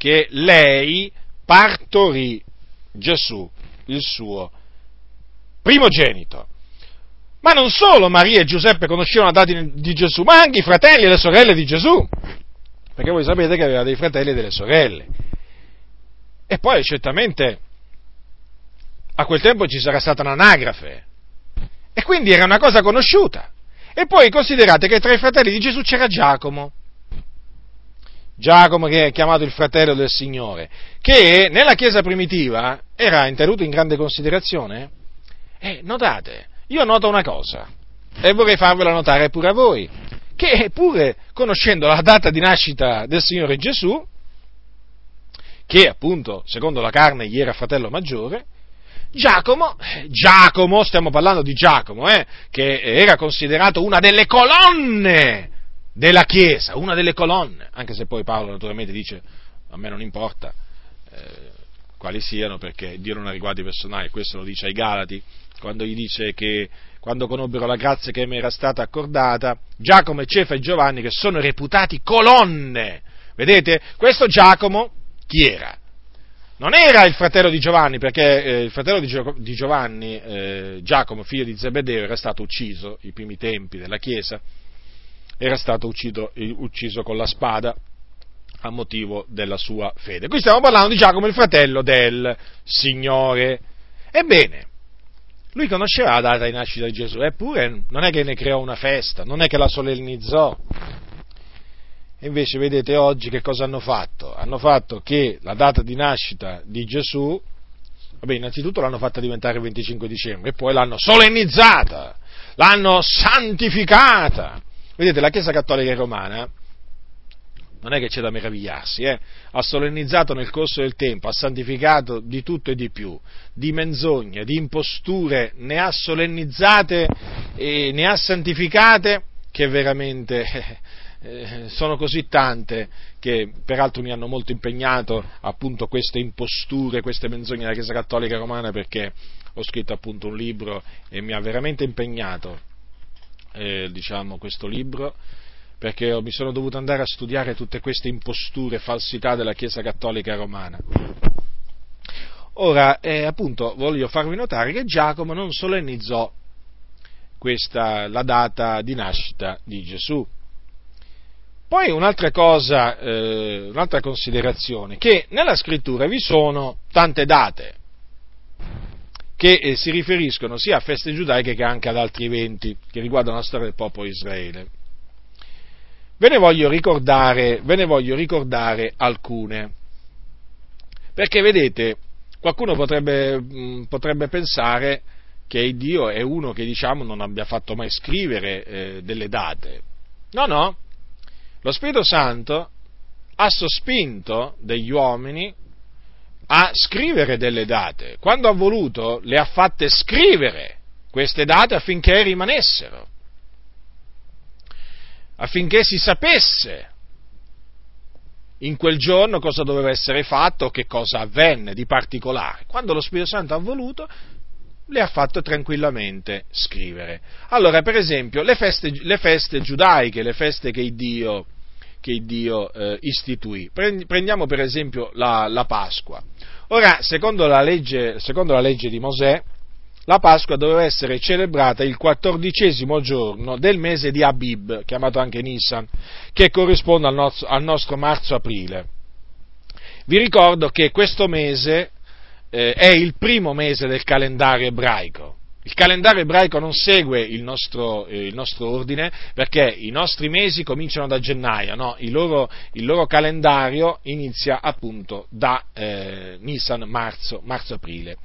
che lei partorì Gesù, il suo primogenito. Ma non solo Maria e Giuseppe conoscevano la data di Gesù, ma anche i fratelli e le sorelle di Gesù, perché voi sapete che aveva dei fratelli e delle sorelle. E poi certamente a quel tempo ci sarà stata un'anagrafe, e quindi era una cosa conosciuta. E poi considerate che tra i fratelli di Gesù c'era Giacomo. Giacomo che è chiamato il fratello del Signore, che nella Chiesa primitiva era tenuto in grande considerazione. E notate, io noto una cosa, e vorrei farvela notare pure a voi, che pure conoscendo la data di nascita del Signore Gesù, che appunto secondo la carne gli era fratello maggiore, Giacomo, Giacomo, stiamo parlando di Giacomo, eh, che era considerato una delle colonne della Chiesa, una delle colonne, anche se poi Paolo naturalmente dice a me non importa eh, quali siano perché Dio non ha riguardi personali, questo lo dice ai Galati, quando gli dice che quando conobbero la grazia che mi era stata accordata, Giacomo, Cefa e Giovanni, che sono reputati colonne, vedete, questo Giacomo chi era? non era il fratello di Giovanni, perché eh, il fratello di, Gio- di Giovanni, eh, Giacomo, figlio di Zebedeo, era stato ucciso ai primi tempi della Chiesa, era stato ucciso, ucciso con la spada a motivo della sua fede. Qui stiamo parlando di Giacomo, il fratello del Signore. Ebbene, lui conosceva la data di nascita di Gesù, eppure non è che ne creò una festa, non è che la solennizzò, e invece vedete oggi che cosa hanno fatto? Hanno fatto che la data di nascita di Gesù, vabbè, innanzitutto l'hanno fatta diventare il 25 dicembre e poi l'hanno solennizzata, l'hanno santificata. Vedete, la Chiesa Cattolica Romana non è che c'è da meravigliarsi, eh? ha solennizzato nel corso del tempo, ha santificato di tutto e di più, di menzogne, di imposture, ne ha solennizzate e ne ha santificate che veramente eh, sono così tante che peraltro mi hanno molto impegnato appunto queste imposture, queste menzogne della Chiesa Cattolica Romana perché ho scritto appunto un libro e mi ha veramente impegnato eh, diciamo questo libro perché mi sono dovuto andare a studiare tutte queste imposture, falsità della Chiesa Cattolica Romana. Ora, eh, appunto, voglio farvi notare che Giacomo non solennizzò questa, la data di nascita di Gesù, poi un'altra cosa, eh, un'altra considerazione, che nella scrittura vi sono tante date, che eh, si riferiscono sia a feste giudaiche che anche ad altri eventi che riguardano la storia del popolo Israele. Ve ne voglio ricordare, ve ne voglio ricordare alcune. Perché vedete, qualcuno potrebbe, mh, potrebbe pensare che Dio è uno che diciamo non abbia fatto mai scrivere eh, delle date. No, no, lo Spirito Santo ha sospinto degli uomini a scrivere delle date. Quando ha voluto le ha fatte scrivere queste date affinché rimanessero, affinché si sapesse in quel giorno cosa doveva essere fatto, che cosa avvenne di particolare. Quando lo Spirito Santo ha voluto, le ha fatto tranquillamente scrivere. Allora, per esempio, le feste, le feste giudaiche, le feste che Dio, che Dio eh, istituì. Prendiamo per esempio la, la Pasqua. Ora, secondo la, legge, secondo la legge di Mosè, la Pasqua doveva essere celebrata il quattordicesimo giorno del mese di Abib, chiamato anche Nissan, che corrisponde al nostro, al nostro marzo-aprile. Vi ricordo che questo mese eh, è il primo mese del calendario ebraico. Il calendario ebraico non segue il nostro, eh, il nostro, ordine perché i nostri mesi cominciano da gennaio, no? il, loro, il, loro, calendario inizia appunto da eh, Nisan, marzo, marzo-aprile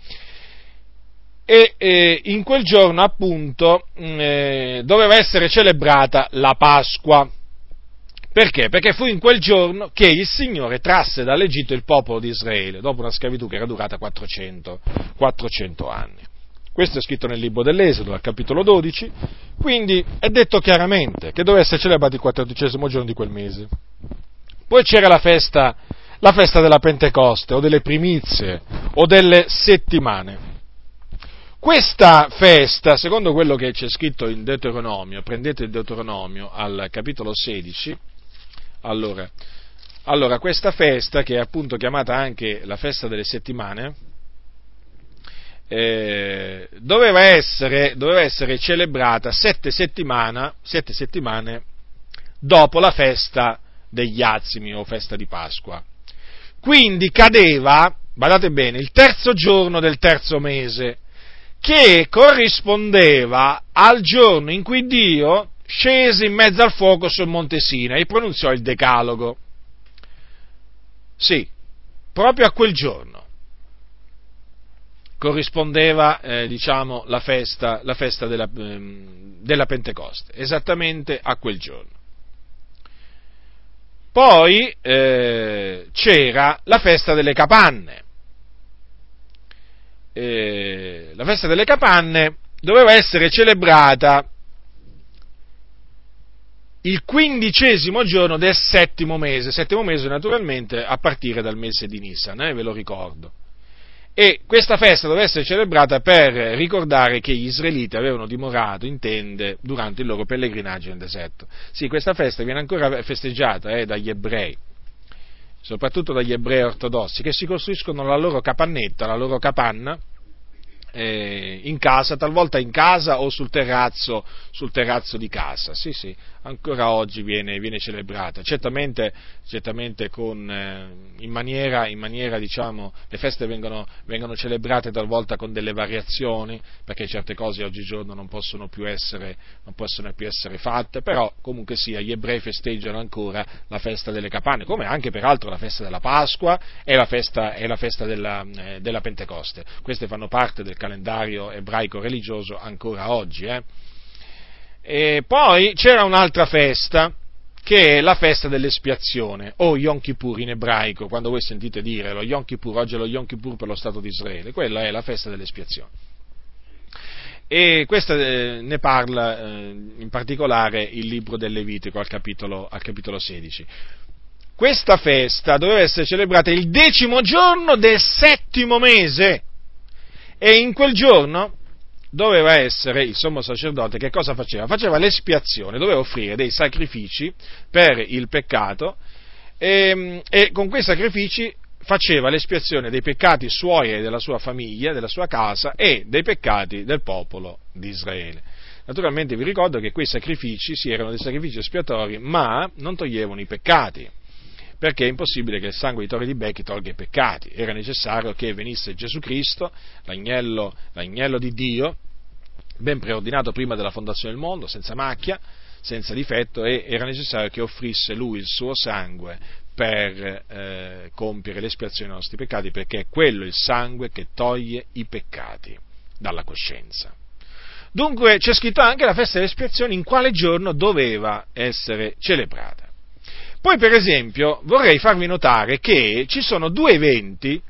e eh, in quel giorno appunto mm, eh, doveva essere celebrata la Pasqua. Perché? Perché fu in quel giorno che il Signore trasse dall'Egitto il popolo di Israele, dopo una schiavitù che era durata 400, 400 anni. Questo è scritto nel libro dell'Esodo, al capitolo 12, quindi è detto chiaramente che doveva essere celebrato il quattordicesimo giorno di quel mese. Poi c'era la festa, la festa della Pentecoste, o delle primizie, o delle settimane. Questa festa, secondo quello che c'è scritto in Deuteronomio, prendete il Deuteronomio al capitolo 16, allora, allora questa festa, che è appunto chiamata anche la festa delle settimane, eh, doveva, essere, doveva, essere, celebrata sette, sette settimane dopo la festa degli Azimi o festa di Pasqua. Quindi cadeva, badate bene, il terzo giorno del terzo mese, che corrispondeva al giorno in cui Dio scese in mezzo al fuoco sul monte Sina e pronunziò il decalogo. Sì, proprio a quel giorno corrispondeva, eh, diciamo, la festa, la festa della, ehm, della Pentecoste, esattamente a quel giorno. Poi eh, c'era la festa delle capanne, eh, la festa delle capanne doveva essere celebrata il quindicesimo giorno del settimo mese, settimo mese naturalmente a partire dal mese di Nissan, eh, ve lo ricordo. E questa festa doveva essere celebrata per ricordare che gli israeliti avevano dimorato in tende durante il loro pellegrinaggio nel deserto. Sì, questa festa viene ancora festeggiata eh, dagli ebrei, soprattutto dagli ebrei ortodossi, che si costruiscono la loro capannetta, la loro capanna, eh, in casa, talvolta in casa o sul terrazzo, sul terrazzo di casa. Sì, sì, ancora oggi viene, viene celebrata. Certamente, certamente con, eh, in maniera, in maniera, diciamo, le feste vengono, vengono, celebrate talvolta con delle variazioni, perché certe cose oggigiorno non possono più essere, possono più essere fatte, però comunque sia, gli ebrei festeggiano ancora la festa delle capanne, come anche peraltro la festa della Pasqua e la festa, e la festa della, eh, della Pentecoste. Queste fanno parte del calendario ebraico religioso ancora oggi. Eh. E poi c'era un'altra festa, che è la festa dell'espiazione, o Yom Kippur in ebraico, quando voi sentite dire lo Yom Kippur, oggi è lo Yom Kippur per lo Stato di Israele, quella è la festa dell'espiazione. E questa eh, ne parla eh, in particolare il libro del Levitico al capitolo, al capitolo 16. Questa festa doveva essere celebrata il decimo giorno del settimo mese e in quel giorno doveva essere il sommo sacerdote che cosa faceva? Faceva l'espiazione, doveva offrire dei sacrifici per il peccato e, e con quei sacrifici faceva l'espiazione dei peccati suoi e della sua famiglia, della sua casa e dei peccati del popolo di Israele. Naturalmente vi ricordo che quei sacrifici sì, erano dei sacrifici espiatori, ma non toglievano i peccati perché è impossibile che il sangue di torri di becchi tolga i peccati, era necessario che venisse Gesù Cristo, l'agnello, l'agnello di Dio, ben preordinato prima della fondazione del mondo, senza macchia, senza difetto, e era necessario che offrisse lui il suo sangue per eh, compiere l'espiazione dei nostri peccati, perché è quello il sangue che toglie i peccati dalla coscienza. Dunque c'è scritto anche la festa dell'espiazione in quale giorno doveva essere celebrata. Poi, per esempio, vorrei farvi notare che ci sono due eventi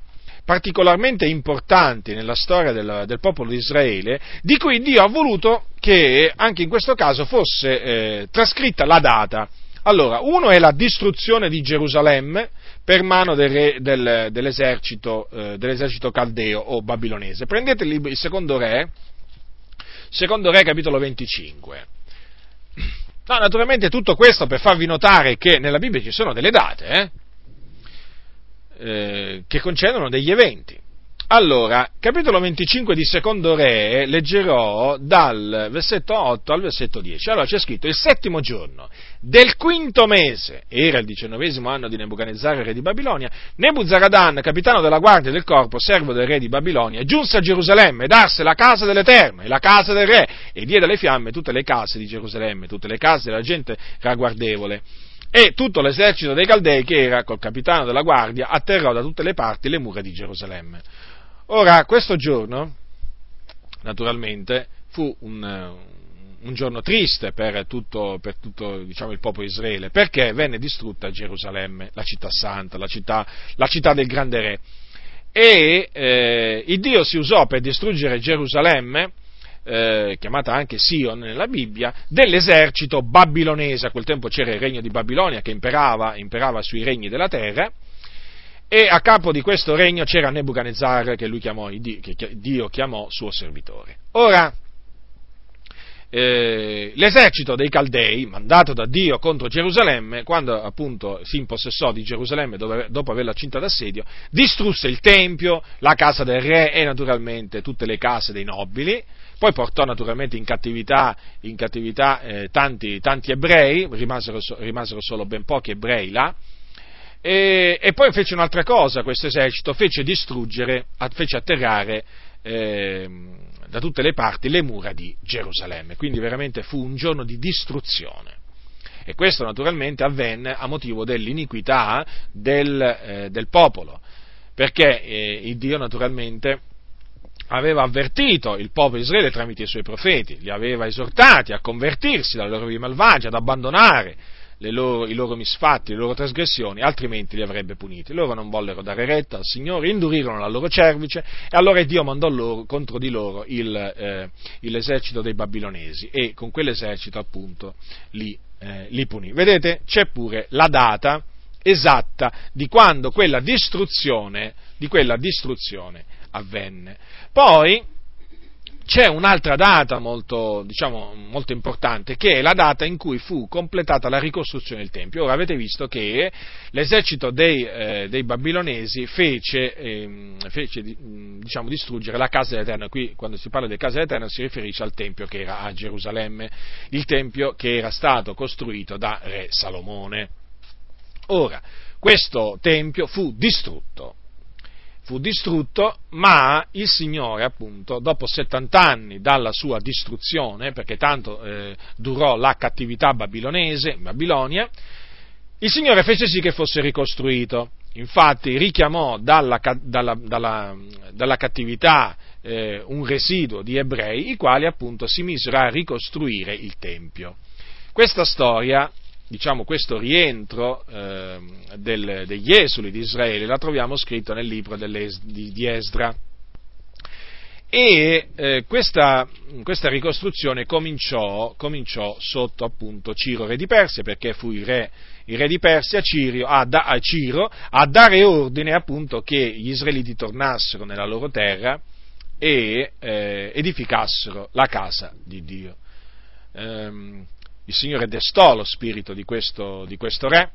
particolarmente importanti nella storia del, del, popolo di Israele, di cui Dio ha voluto che anche in questo caso fosse eh, trascritta la data. Allora, uno è la distruzione di Gerusalemme per mano del re, del, dell'esercito, eh, dell'esercito, caldeo o babilonese. Prendete il, il secondo re, Secondo Re capitolo 25. No, naturalmente tutto questo per farvi notare che nella Bibbia ci sono delle date eh, eh, che concernono degli eventi. Allora, capitolo 25 di Secondo Re, leggerò dal versetto 8 al versetto 10. Allora c'è scritto, il settimo giorno del quinto mese, era il diciannovesimo anno di Nebuchadnezzar, re di Babilonia, Nebuzaradan, capitano della guardia del corpo, servo del re di Babilonia, giunse a Gerusalemme ed arse la casa dell'Eterno e la casa del re e diede alle fiamme tutte le case di Gerusalemme, tutte le case della gente ragguardevole e tutto l'esercito dei Caldei che era col capitano della guardia atterrò da tutte le parti le mura di Gerusalemme. Ora, questo giorno, naturalmente, fu un, un giorno triste per tutto, per tutto diciamo, il popolo Israele, perché venne distrutta Gerusalemme, la città santa, la città, la città del grande re. E eh, il Dio si usò per distruggere Gerusalemme, eh, chiamata anche Sion nella Bibbia, dell'esercito babilonese. A quel tempo c'era il regno di Babilonia che imperava, imperava sui regni della terra e a capo di questo regno c'era Nebuchadnezzar che, chiamò, che Dio chiamò suo servitore. Ora, eh, l'esercito dei Caldei, mandato da Dio contro Gerusalemme, quando appunto si impossessò di Gerusalemme dove, dopo averla cinta d'assedio, distrusse il Tempio, la casa del re e naturalmente tutte le case dei nobili, poi portò naturalmente in cattività, in cattività eh, tanti, tanti, ebrei, rimasero, rimasero solo ben pochi ebrei là, e, e, poi fece un'altra cosa questo esercito, fece distruggere, fece atterrare eh, da tutte le parti le mura di Gerusalemme. Quindi veramente fu un giorno di distruzione. E questo naturalmente avvenne a motivo dell'iniquità del, eh, del popolo, perché eh, il Dio naturalmente aveva avvertito il popolo di Israele tramite i suoi profeti, li aveva esortati a convertirsi dalle loro vie malvagie, ad abbandonare loro, i loro misfatti, le loro trasgressioni, altrimenti li avrebbe puniti. Loro non vollero dare retta al Signore, indurirono la loro cervice e allora Dio mandò loro, contro di loro il, eh, l'esercito dei babilonesi e con quell'esercito appunto li, eh, li punì. Vedete, c'è pure la data esatta di quando quella distruzione, di quella distruzione avvenne. Poi, c'è un'altra data molto, diciamo, molto, importante, che è la data in cui fu completata la ricostruzione del Tempio. Ora avete visto che l'esercito dei, eh, dei babilonesi fece, eh, fece diciamo, distruggere la casa dell'Eterno. Qui quando si parla di casa dell'Eterno si riferisce al Tempio che era a Gerusalemme, il Tempio che era stato costruito da Re Salomone. Ora, questo Tempio fu distrutto fu distrutto, ma il Signore, appunto, dopo 70 anni dalla sua distruzione, perché tanto eh, durò la cattività babilonese, in Babilonia, il Signore fece sì che fosse ricostruito. Infatti richiamò dalla, dalla, dalla, dalla cattività eh, un residuo di ebrei, i quali appunto si misero a ricostruire il Tempio. Questa storia diciamo, questo rientro eh, del, degli esuli di Israele la troviamo scritto nel libro di, di Esdra. E eh, questa, questa, ricostruzione cominciò, cominciò, sotto appunto Ciro re di Persia, perché fu il re, il re di Persia, Cirio, a, da, a, Ciro, a dare ordine appunto che gli israeliti tornassero nella loro terra e eh, edificassero la casa di Dio. Ehm, il Signore destò lo spirito di questo, di questo re,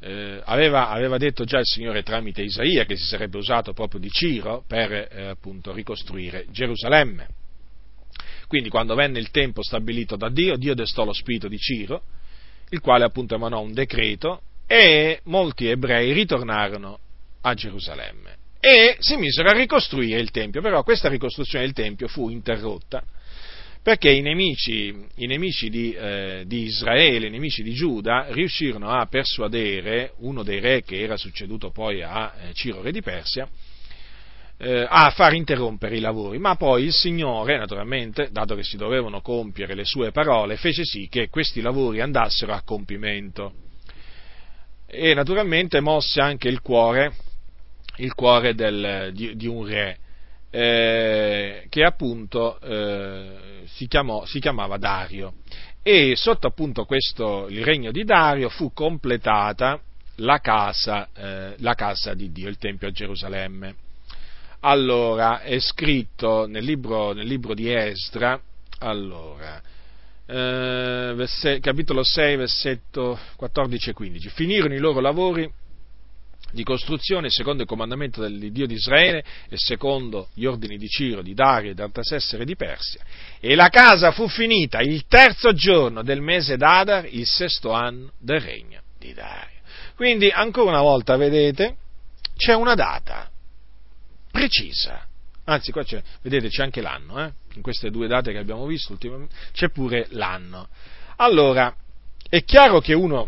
eh, aveva, aveva, detto già il Signore tramite Isaia che si sarebbe usato proprio di Ciro per eh, appunto ricostruire Gerusalemme. Quindi quando venne il tempo stabilito da Dio, Dio destò lo spirito di Ciro, il quale appunto emanò un decreto e molti ebrei ritornarono a Gerusalemme e si misero a ricostruire il Tempio, però questa ricostruzione del Tempio fu interrotta perché i nemici, i nemici di, eh, di, Israele, i nemici di Giuda, riuscirono a persuadere uno dei re che era succeduto poi a eh, Ciro, re di Persia, eh, a far interrompere i lavori, ma poi il Signore, naturalmente, dato che si dovevano compiere le sue parole, fece sì che questi lavori andassero a compimento. E naturalmente mosse anche il cuore, il cuore del, di, di un re, eh, che appunto eh, si, chiamò, si, chiamava Dario. E sotto appunto questo, il regno di Dario fu completata la casa, eh, la casa di Dio, il Tempio a Gerusalemme. Allora, è scritto nel libro, nel libro di Esdra, allora, eh, verse, capitolo 6, versetto 14 e 15, finirono i loro lavori di costruzione secondo il comandamento del Dio di Israele e secondo gli ordini di Ciro, di Dario e di Artasessere di Persia. E la casa fu finita il terzo giorno del mese d'Adar, il sesto anno del regno di Dario. Quindi, ancora una volta, vedete, c'è una data precisa. Anzi, qua c'è, vedete, c'è anche l'anno, eh? in queste due date che abbiamo visto, c'è pure l'anno. Allora, è chiaro che uno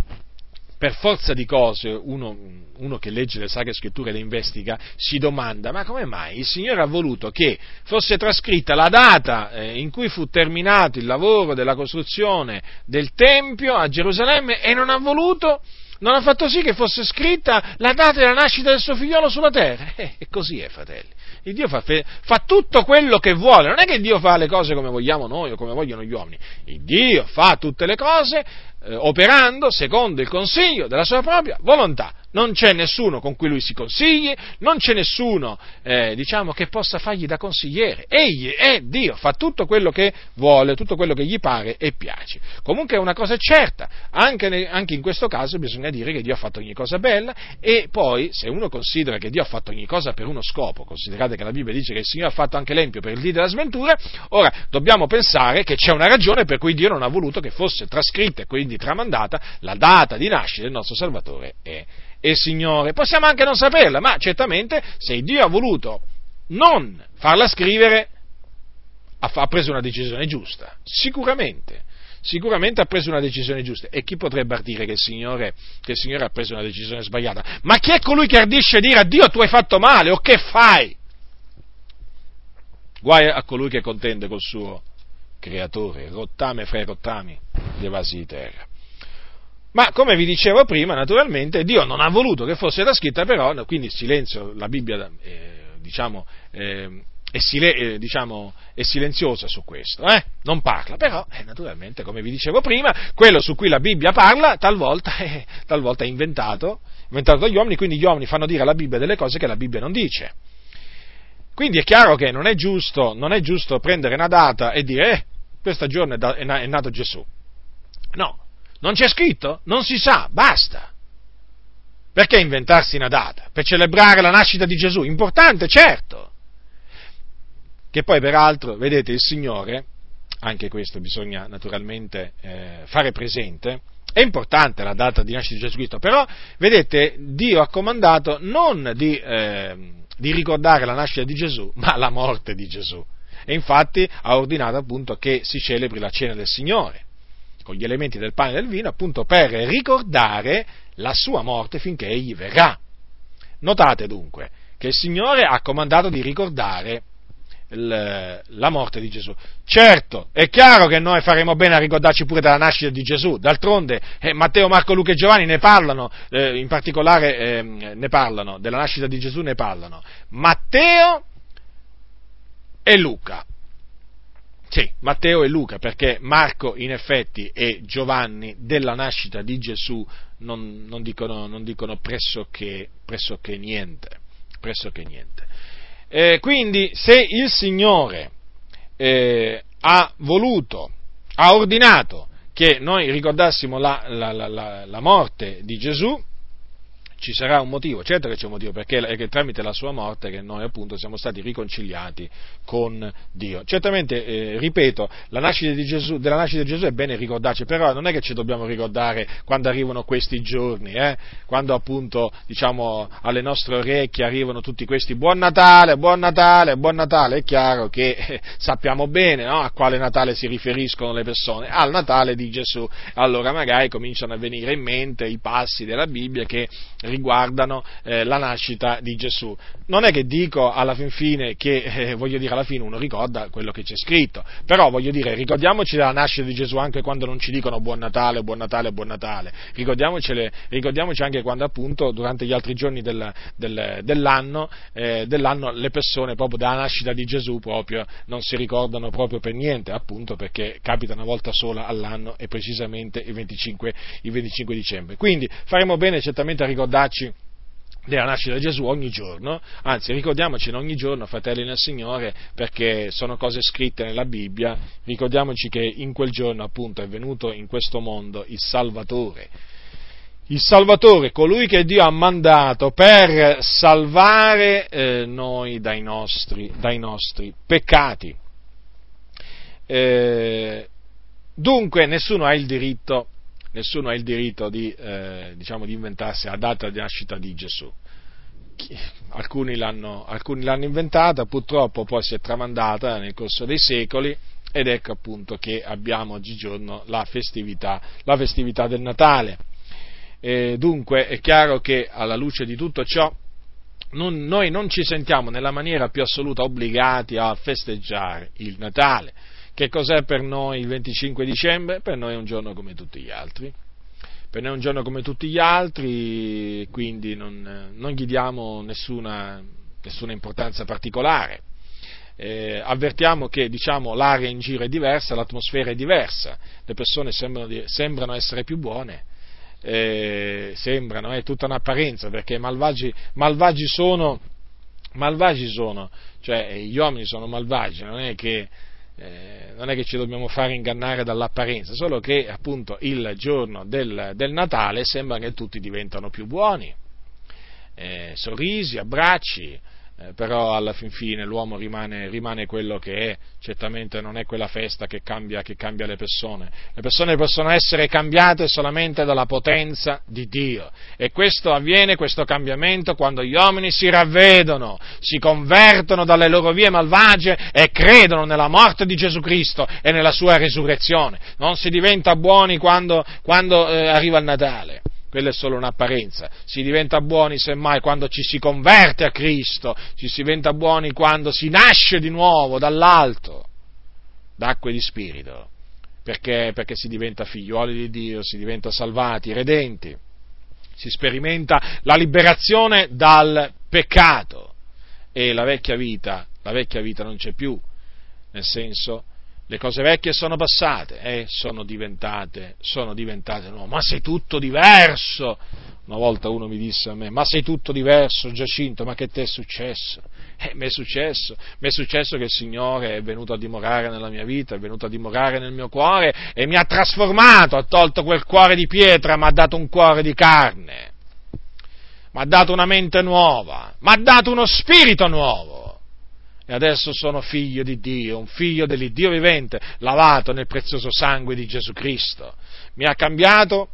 per forza di cose, uno, uno, che legge le sacre scritture e le investiga, si domanda, ma come mai il Signore ha voluto che fosse trascritta la data eh, in cui fu terminato il lavoro della costruzione del Tempio a Gerusalemme e non ha voluto, non ha fatto sì che fosse scritta la data della nascita del suo figliolo sulla terra? Eh, e così è, fratelli. Il Dio fa, fa, tutto quello che vuole, non è che Dio fa le cose come vogliamo noi o come vogliono gli uomini, il Dio fa tutte le cose eh, operando secondo il consiglio della sua propria volontà non c'è nessuno con cui lui si consigli, non c'è nessuno eh, diciamo, che possa fargli da consigliere. Egli è Dio, fa tutto quello che vuole, tutto quello che gli pare e piace. Comunque è una cosa certa, anche, ne, anche in questo caso bisogna dire che Dio ha fatto ogni cosa bella e poi se uno considera che Dio ha fatto ogni cosa per uno scopo, considerate che la Bibbia dice che il Signore ha fatto anche l'empio per il dì della sventura, ora dobbiamo pensare che c'è una ragione per cui Dio non ha voluto che fosse trascritta e quindi tramandata la data di nascita del nostro Salvatore e e Signore. Possiamo anche non saperla, ma certamente se Dio ha voluto non farla scrivere, ha, preso una decisione giusta, sicuramente. Sicuramente ha preso una decisione giusta. E chi potrebbe dire che il, Signore, che il Signore ha preso una decisione sbagliata? Ma chi è colui che ardisce dire a Dio tu hai fatto male o che fai? Guai a colui che contende col suo creatore, rottame fra i rottami gli evasi di terra. Ma come vi dicevo prima, naturalmente Dio non ha voluto che fosse trascritta però, quindi il silenzio, la Bibbia eh, diciamo, eh, è, sile, eh, diciamo, è, silenziosa su questo, eh? non parla, però eh, naturalmente, come vi dicevo prima, quello su cui la Bibbia parla talvolta, talvolta è inventato, inventato dagli uomini, quindi gli uomini fanno dire alla Bibbia delle cose che la Bibbia non dice. Quindi è chiaro che non è giusto, non è giusto prendere una data e dire, eh, è, da, è nato Gesù. No, non c'è scritto? Non si sa, basta. Perché inventarsi una data? Per celebrare la nascita di Gesù? Importante, certo. Che poi, peraltro, vedete, il Signore, anche questo bisogna naturalmente eh, fare presente, è importante la data di nascita di Gesù Cristo, però, vedete, Dio ha comandato non di, eh, di ricordare la nascita di Gesù, ma la morte di Gesù. E infatti ha ordinato appunto che si celebri la cena del Signore con gli elementi del pane e del vino, appunto per ricordare la sua morte finché egli verrà. Notate dunque che il Signore ha comandato di ricordare la morte di Gesù. Certo, è chiaro che noi faremo bene a ricordarci pure della nascita di Gesù, d'altronde eh, Matteo, Marco, Luca e Giovanni ne parlano, eh, in particolare eh, ne parlano, della nascita di Gesù ne parlano. Matteo e Luca. Sì, Matteo e Luca, perché Marco in effetti e Giovanni della nascita di Gesù non, non, dicono, non dicono, pressoché, pressoché niente. Pressoché niente. Eh, quindi se il Signore eh, ha voluto, ha ordinato che noi ricordassimo la, la, la, la morte di Gesù, ci sarà un motivo, certo che c'è un motivo, perché è tramite la sua morte che noi appunto siamo stati riconciliati con Dio. Certamente, eh, ripeto, nascita Gesù, della nascita di Gesù è bene ricordarci, però non è che ci dobbiamo ricordare quando arrivano questi giorni, eh, quando appunto diciamo alle nostre orecchie arrivano tutti questi buon Natale, buon Natale, buon Natale, è chiaro che eh, sappiamo bene no, a quale Natale si riferiscono le persone, al Natale di Gesù, allora magari cominciano a venire in mente i passi della Bibbia che riguardano eh, la nascita di Gesù. Non è che dico alla fin fine che, eh, voglio dire, alla fine uno ricorda quello che c'è scritto, però voglio dire, ricordiamoci della nascita di Gesù anche quando non ci dicono buon Natale, buon Natale, buon Natale, ricordiamoci anche quando appunto durante gli altri giorni del, del, dell'anno, eh, dell'anno le persone proprio dalla nascita di Gesù proprio non si ricordano proprio per niente, appunto perché capita una volta sola all'anno e precisamente il 25, il 25 dicembre. Quindi faremo bene certamente a ricordare ricordarci della nascita di Gesù ogni giorno, anzi ricordiamocene ogni giorno, fratelli nel Signore, perché sono cose scritte nella Bibbia, ricordiamoci che in quel giorno appunto è venuto in questo mondo il Salvatore, il Salvatore, colui che Dio ha mandato per salvare eh, noi dai nostri, dai nostri peccati. Eh, dunque nessuno ha il diritto nessuno ha il diritto di, eh, diciamo, di inventarsi la data di nascita di Gesù. Alcuni l'hanno, alcuni l'hanno inventata, purtroppo poi si è tramandata nel corso dei secoli ed ecco appunto che abbiamo oggigiorno la festività, la festività del Natale. E dunque è chiaro che alla luce di tutto ciò non, noi non ci sentiamo nella maniera più assoluta obbligati a festeggiare il Natale che cos'è per noi il 25 dicembre? Per noi è un giorno come tutti gli altri. Per noi è un giorno come tutti gli altri, quindi non, non gli diamo nessuna, nessuna importanza particolare. Eh, avvertiamo che diciamo, l'aria in giro è diversa, l'atmosfera è diversa, le persone sembrano, sembrano essere più buone, eh, sembrano, è tutta un'apparenza perché malvagi, malvagi, sono, malvagi sono, cioè gli uomini sono malvagi, non è che eh, non è che ci dobbiamo fare ingannare dall'apparenza, solo che appunto il giorno del, del Natale sembra che tutti diventano più buoni, eh, sorrisi, abbracci, eh, però alla fin fine l'uomo rimane, rimane, quello che è, certamente non è quella festa che cambia, che cambia, le persone, le persone possono essere cambiate solamente dalla potenza di Dio. E questo avviene, questo cambiamento, quando gli uomini si ravvedono, si convertono dalle loro vie malvagie e credono nella morte di Gesù Cristo e nella sua risurrezione, non si diventa buoni quando, quando eh, arriva il Natale quella è solo un'apparenza. Si diventa buoni semmai quando ci si converte a Cristo, ci si diventa buoni quando si nasce di nuovo dall'alto, d'acqua e di spirito, perché, perché si diventa figliuoli di Dio, si diventa salvati, redenti, si sperimenta la liberazione dal peccato. E la vecchia vita, la vecchia vita non c'è più, nel senso le cose vecchie sono passate e eh, sono diventate, sono diventate nuove. Ma sei tutto diverso! Una volta uno mi disse a me, ma sei tutto diverso Giacinto, ma che ti è successo? Eh, mi è successo, mi è successo che il Signore è venuto a dimorare nella mia vita, è venuto a dimorare nel mio cuore e mi ha trasformato, ha tolto quel cuore di pietra, mi ha dato un cuore di carne, mi ha dato una mente nuova, mi ha dato uno spirito nuovo e adesso sono figlio di Dio, un figlio dell'Iddio vivente, lavato nel prezioso sangue di Gesù Cristo. Mi ha cambiato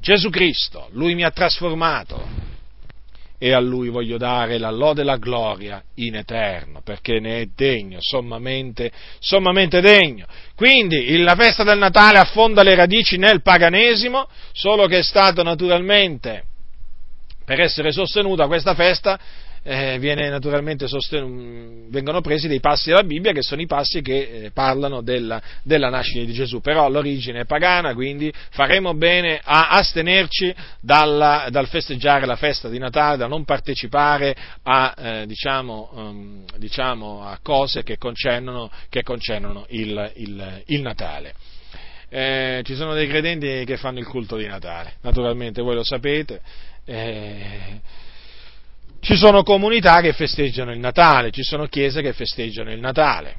Gesù Cristo, Lui mi ha trasformato e a Lui voglio dare la lode e la gloria in eterno, perché ne è degno, sommamente, sommamente degno. Quindi la festa del Natale affonda le radici nel paganesimo, solo che è stato naturalmente, per essere sostenuta questa festa, eh, sostenu- vengono presi dei passi della Bibbia che sono i passi che eh, parlano della, della, nascita di Gesù, però l'origine è pagana, quindi faremo bene a astenerci dalla, dal festeggiare la festa di Natale, da non partecipare a, eh, diciamo, um, diciamo, a cose che concernono, che concernono il, il, il Natale. Eh, ci sono dei credenti che fanno il culto di Natale, naturalmente voi lo sapete. Eh, ci sono comunità che festeggiano il Natale, ci sono chiese che festeggiano il Natale.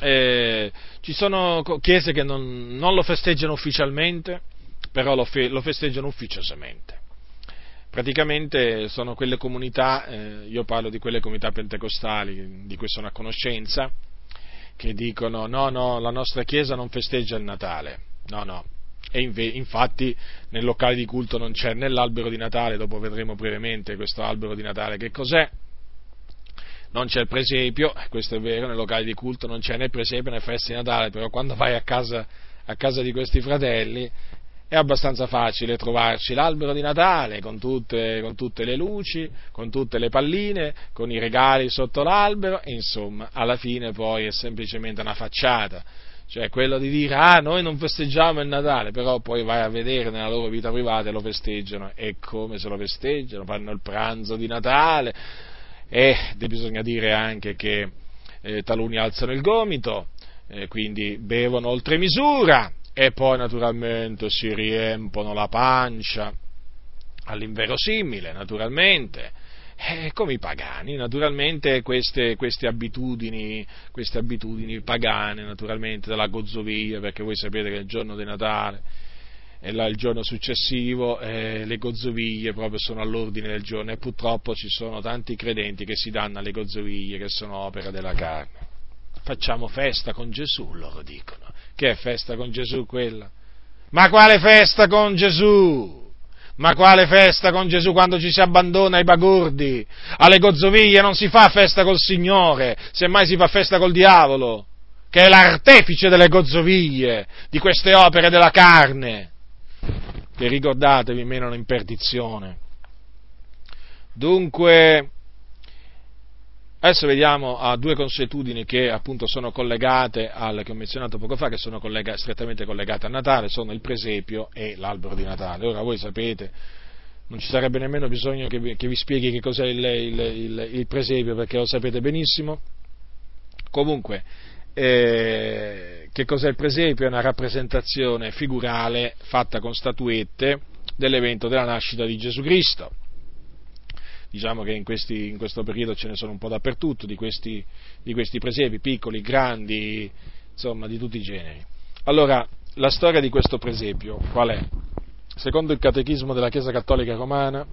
Eh, ci sono chiese che non, non, lo festeggiano ufficialmente, però lo, fe, lo festeggiano ufficiosamente. praticamente sono quelle comunità, eh, io parlo di quelle comunità pentecostali di cui sono a conoscenza, che dicono no, no, la nostra Chiesa non festeggia il Natale, no, no. E infatti nel locale di culto non c'è né l'albero di Natale, dopo vedremo brevemente questo albero di Natale che cos'è, non c'è il presepio, questo è vero, nel locale di culto non c'è né presepio né festa di Natale, però quando vai a casa, a casa di questi fratelli è abbastanza facile trovarci l'albero di Natale con tutte, con tutte, le luci, con tutte le palline, con i regali sotto l'albero, insomma, alla fine poi è semplicemente una facciata. Cioè quello di dire, ah, noi non festeggiamo il Natale, però poi vai a vedere nella loro vita privata e lo festeggiano. E come se lo festeggiano? Fanno il pranzo di Natale. E bisogna dire anche che eh, taluni alzano il gomito, eh, quindi bevono oltre misura, e poi naturalmente si riempono la pancia all'inverosimile, naturalmente, eh, come i pagani, naturalmente queste, queste, abitudini, queste abitudini pagane, naturalmente della gozzovia, perché voi sapete che il giorno di Natale e là il giorno successivo eh, le gozzoviglie proprio sono all'ordine del giorno e purtroppo ci sono tanti credenti che si danno alle gozzoviglie che sono opera della carne. Facciamo festa con Gesù, loro dicono. Che è festa con Gesù quella? Ma quale festa con Gesù? Ma quale festa con Gesù quando ci si abbandona ai bagordi? Alle gozzoviglie non si fa festa col Signore, semmai si fa festa col diavolo, che è l'artefice delle gozzoviglie, di queste opere della carne, che ricordatevi menano in perdizione. Dunque, Adesso vediamo a due consuetudini che appunto sono collegate al che ho menzionato poco fa, che sono collega, strettamente collegate a Natale, sono il presepio e l'albero di Natale. Ora voi sapete, non ci sarebbe nemmeno bisogno che vi, che vi spieghi che cos'è il, il, il, il, presepio, perché lo sapete benissimo. Comunque, eh, che cos'è il presepio? È una rappresentazione figurale fatta con statuette dell'evento della nascita di Gesù Cristo diciamo che in, questi, in, questo periodo ce ne sono un po' dappertutto, di questi, di questi presepi, piccoli, grandi, insomma di tutti i generi. Allora, la storia di questo presepio qual è? Secondo il catechismo della Chiesa Cattolica Romana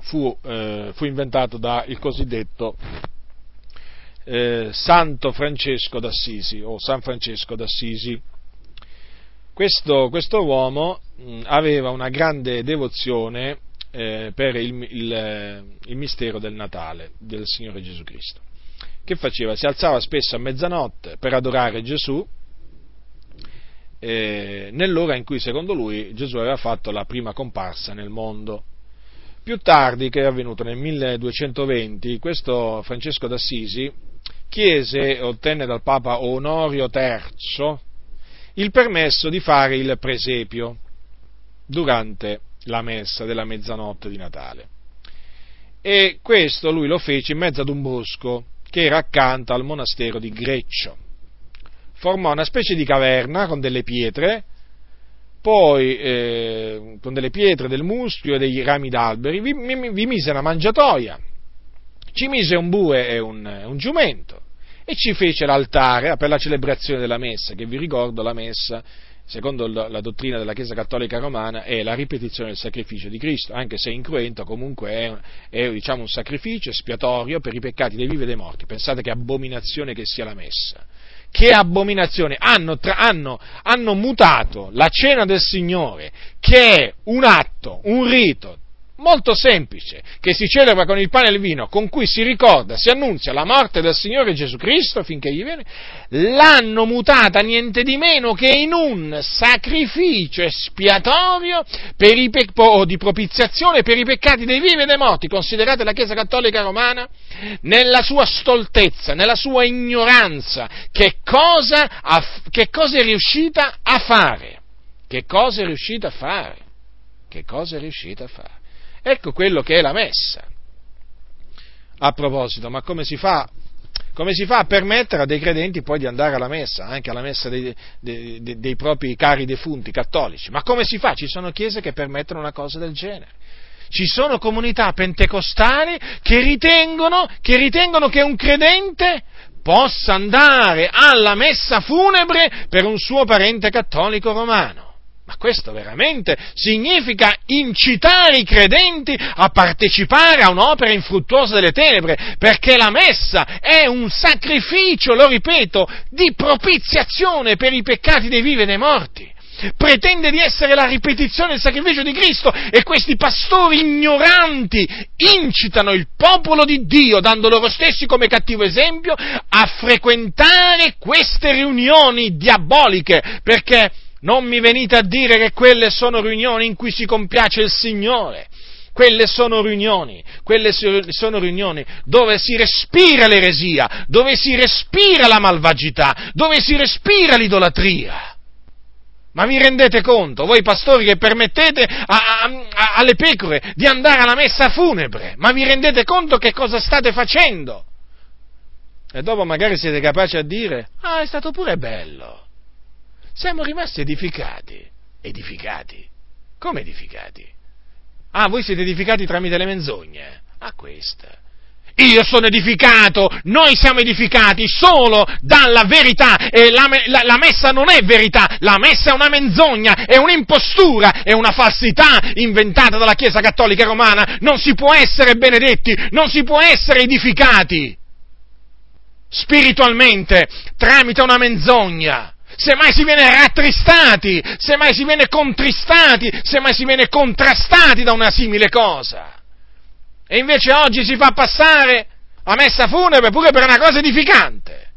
fu, eh, fu inventato dal cosiddetto eh, Santo Francesco d'Assisi o San Francesco d'Assisi. Questo, questo uomo mh, aveva una grande devozione eh, per il, il, il mistero del Natale del Signore Gesù Cristo. Che faceva? Si alzava spesso a mezzanotte per adorare Gesù, eh, nell'ora in cui secondo lui Gesù aveva fatto la prima comparsa nel mondo. Più tardi, che è avvenuto nel 1220, questo Francesco d'Assisi chiese ottenne dal Papa Onorio III il permesso di fare il presepio durante la messa della mezzanotte di Natale. E questo lui lo fece in mezzo ad un bosco che era accanto al monastero di Greccio. Formò una specie di caverna con delle pietre, poi eh, con delle pietre, del muschio e dei rami d'alberi, vi, vi, mise una mangiatoia, ci mise un bue e un, un giumento e ci fece l'altare per la celebrazione della messa, che vi ricordo la messa secondo la dottrina della Chiesa Cattolica Romana, è la ripetizione del sacrificio di Cristo, anche se incruento, comunque è, è diciamo, un sacrificio espiatorio per i peccati dei vivi e dei morti. Pensate che abominazione che sia la messa. Che abominazione! Hanno, tra, hanno, hanno mutato la cena del Signore, che è un atto, un rito molto semplice, che si celebra con il pane e il vino, con cui si ricorda, si annunzia la morte del Signore Gesù Cristo finché gli viene, l'hanno mutata niente di meno che in un sacrificio espiatorio pe- o di propiziazione per i peccati dei vivi e dei morti. Considerate la Chiesa Cattolica Romana nella sua stoltezza, nella sua ignoranza, che cosa, ha, che cosa è riuscita a fare. Che cosa è riuscita a fare? Che cosa è riuscita a fare? Ecco quello che è la messa. A proposito, ma come si fa, come si fa a permettere a dei credenti poi di andare alla messa, anche alla messa dei, dei, dei, dei propri cari defunti cattolici? Ma come si fa? Ci sono chiese che permettono una cosa del genere ci sono comunità pentecostali che ritengono, che ritengono, che un credente possa andare alla messa funebre per un suo parente cattolico romano. Ma questo veramente significa incitare i credenti a partecipare a un'opera infruttuosa delle tenebre, perché la messa è un sacrificio, lo ripeto, di propiziazione per i peccati dei vivi e dei morti. Pretende di essere la ripetizione del sacrificio di Cristo e questi pastori ignoranti incitano il popolo di Dio, dando loro stessi come cattivo esempio, a frequentare queste riunioni diaboliche, perché non mi venite a dire che quelle sono riunioni in cui si compiace il Signore. Quelle sono riunioni, quelle sono riunioni dove si respira l'eresia, dove si respira la malvagità, dove si respira l'idolatria. Ma vi rendete conto, voi pastori che permettete a, a, a, alle pecore di andare alla messa funebre, ma vi rendete conto che cosa state facendo? E dopo magari siete capaci a dire, ah è stato pure bello, siamo rimasti edificati. Edificati? Come edificati? Ah, voi siete edificati tramite le menzogne? Ah, questa. Io sono edificato, noi siamo edificati solo dalla verità e la, la, la, messa non è verità, la messa è una menzogna, è un'impostura, è una falsità inventata dalla Chiesa Cattolica Romana. Non si può essere benedetti, non si può essere edificati spiritualmente tramite una menzogna semmai si viene rattristati, semmai si viene contristati, semmai si viene contrastati da una simile cosa. E invece oggi si fa passare la messa funebre pure per una cosa edificante.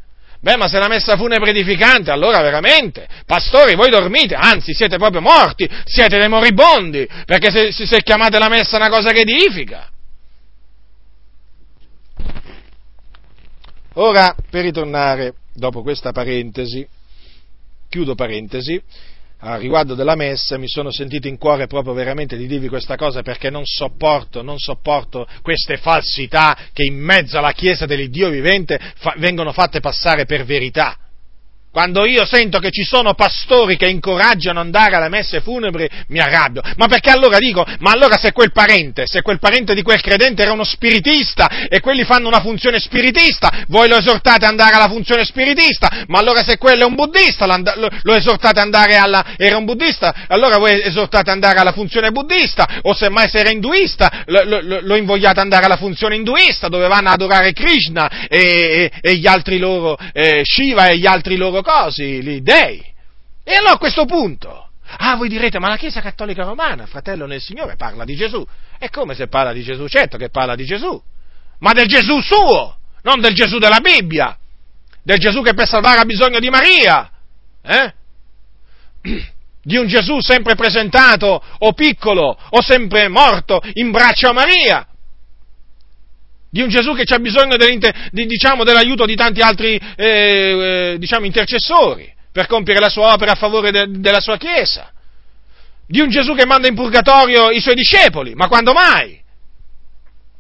Beh, ma se la messa funebre edificante, allora veramente, pastori, voi dormite, anzi siete proprio morti, siete dei moribondi, perché se, se chiamate la messa una cosa che edifica. Ora, per ritornare, dopo questa parentesi, chiudo parentesi, a riguardo della messa mi sono sentito in cuore proprio veramente di dirvi questa cosa perché non sopporto, non sopporto queste falsità che in mezzo alla Chiesa dell'Iddio vivente fa, vengono fatte passare per verità. Quando io sento che ci sono pastori che incoraggiano ad andare alle messe funebri, mi arrabbio. Ma perché allora dico, ma allora se quel parente, se quel parente di quel credente era uno spiritista e quelli fanno una funzione spiritista, voi lo esortate ad andare alla funzione spiritista, ma allora se quello è un buddista, lo esortate ad andare alla, era un buddista, allora voi esortate ad andare alla funzione buddista, o semmai se era induista, lo, lo, lo invogliate ad andare alla funzione induista, dove vanno ad adorare Krishna e, e, e gli altri loro, eh, Shiva e gli altri loro cosi, gli dei. E allora a questo punto, ah voi direte, ma la Chiesa Cattolica Romana, fratello nel Signore, parla di Gesù. E come se parla di Gesù? Certo che parla di Gesù, ma del Gesù suo, non del Gesù della Bibbia, del Gesù che per salvare ha bisogno di Maria, eh? di un Gesù sempre presentato o piccolo o sempre morto in braccio a Maria di un Gesù che ha bisogno di, diciamo, dell'aiuto di tanti altri eh, eh, diciamo, intercessori per compiere la sua opera a favore de, della sua Chiesa, di un Gesù che manda in purgatorio i suoi discepoli, ma quando mai?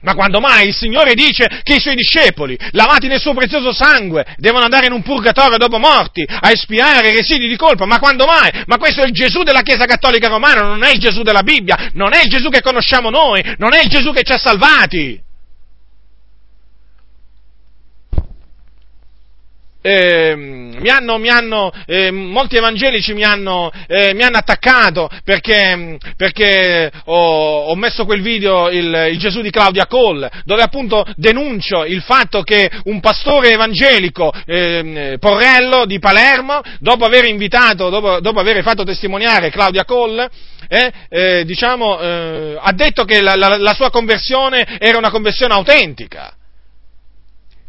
Ma quando mai il Signore dice che i suoi discepoli, lavati nel suo prezioso sangue, devono andare in un purgatorio dopo morti a espiare residui di colpa? Ma quando mai? Ma questo è il Gesù della Chiesa Cattolica Romana, non è il Gesù della Bibbia, non è il Gesù che conosciamo noi, non è il Gesù che ci ha salvati. Eh, mi hanno, mi hanno eh, molti evangelici mi hanno, eh, mi hanno attaccato perché, perché ho, ho, messo quel video, il, il, Gesù di Claudia Cole, dove appunto denuncio il fatto che un pastore evangelico, ehm, Porrello di Palermo, dopo aver invitato, dopo, dopo aver fatto testimoniare Claudia Cole, eh, eh, diciamo, eh, ha detto che la, la, la sua conversione era una conversione autentica.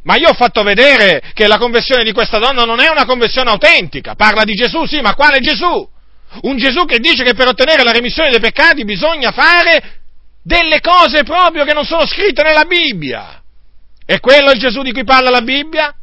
Ma io ho fatto vedere che la conversione di questa donna non è una conversione autentica. Parla di Gesù, sì, ma quale Gesù? Un Gesù che dice che per ottenere la remissione dei peccati bisogna fare delle cose proprio che non sono scritte nella Bibbia. È quello il Gesù di cui parla la Bibbia?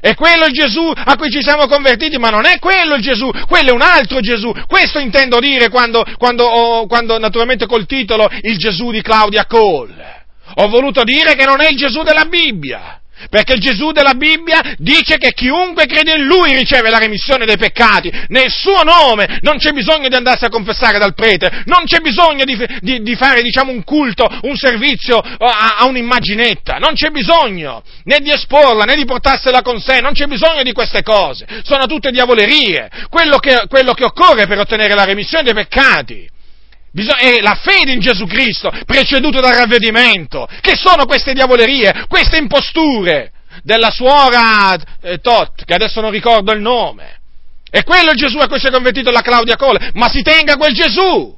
È quello il Gesù a cui ci siamo convertiti, ma non è quello il Gesù, quello è un altro Gesù. Questo intendo dire quando, quando, oh, quando naturalmente col titolo Il Gesù di Claudia Cole. Ho voluto dire che non è il Gesù della Bibbia Perché Gesù della Bibbia dice che chiunque crede in Lui riceve la remissione dei peccati, nel suo nome, non c'è bisogno di andarsi a confessare dal prete, non c'è bisogno di, di, di fare diciamo un culto, un servizio a, a, un'immaginetta, non c'è bisogno né di esporla né di portarsela con sé, non c'è bisogno di queste cose, sono tutte diavolerie, quello che, quello che occorre per ottenere la remissione dei peccati è la fede in Gesù Cristo, preceduto dal ravvedimento. Che sono queste diavolerie, queste imposture della suora eh, Tot, che adesso non ricordo il nome. E quello è Gesù a cui si è convertito la Claudia Cole, ma si tenga quel Gesù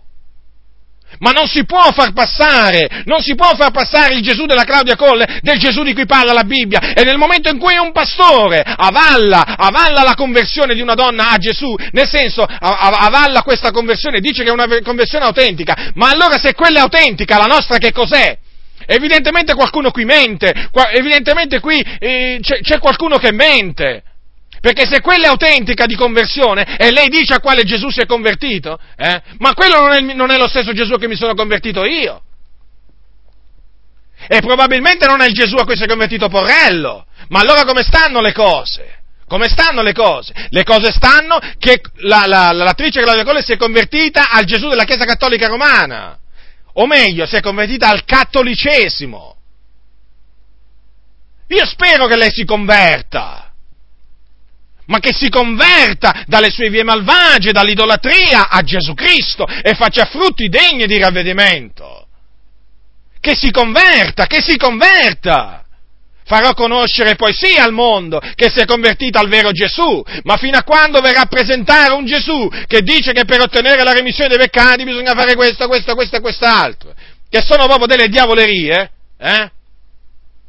ma non si può far passare, non si può far passare il Gesù della Claudia Colle del Gesù di cui parla la Bibbia. E nel momento in cui un pastore avalla, avalla la conversione di una donna a Gesù, nel senso avalla questa conversione, dice che è una conversione autentica, ma allora se quella è autentica, la nostra che cos'è? Evidentemente qualcuno qui mente, evidentemente qui eh, c'è, c'è qualcuno che mente. Perché se quella è autentica di conversione e lei dice a quale Gesù si è convertito, eh, ma quello non è, non è lo stesso Gesù che mi sono convertito io. E probabilmente non è il Gesù a cui si è convertito Porrello. Ma allora come stanno le cose? Come stanno le cose? Le cose stanno che la, la, l'attrice Claudia Colle si è convertita al Gesù della Chiesa Cattolica Romana. O meglio, si è convertita al cattolicesimo. Io spero che lei si converta ma che si converta dalle sue vie malvagie, dall'idolatria a Gesù Cristo e faccia frutti degni di ravvedimento. Che si converta, che si converta. Farò conoscere poi sì al mondo che si è convertito al vero Gesù, ma fino a quando verrà a presentare un Gesù che dice che per ottenere la remissione dei peccati bisogna fare questo, questo, questo e quest'altro, che sono proprio delle diavolerie, eh?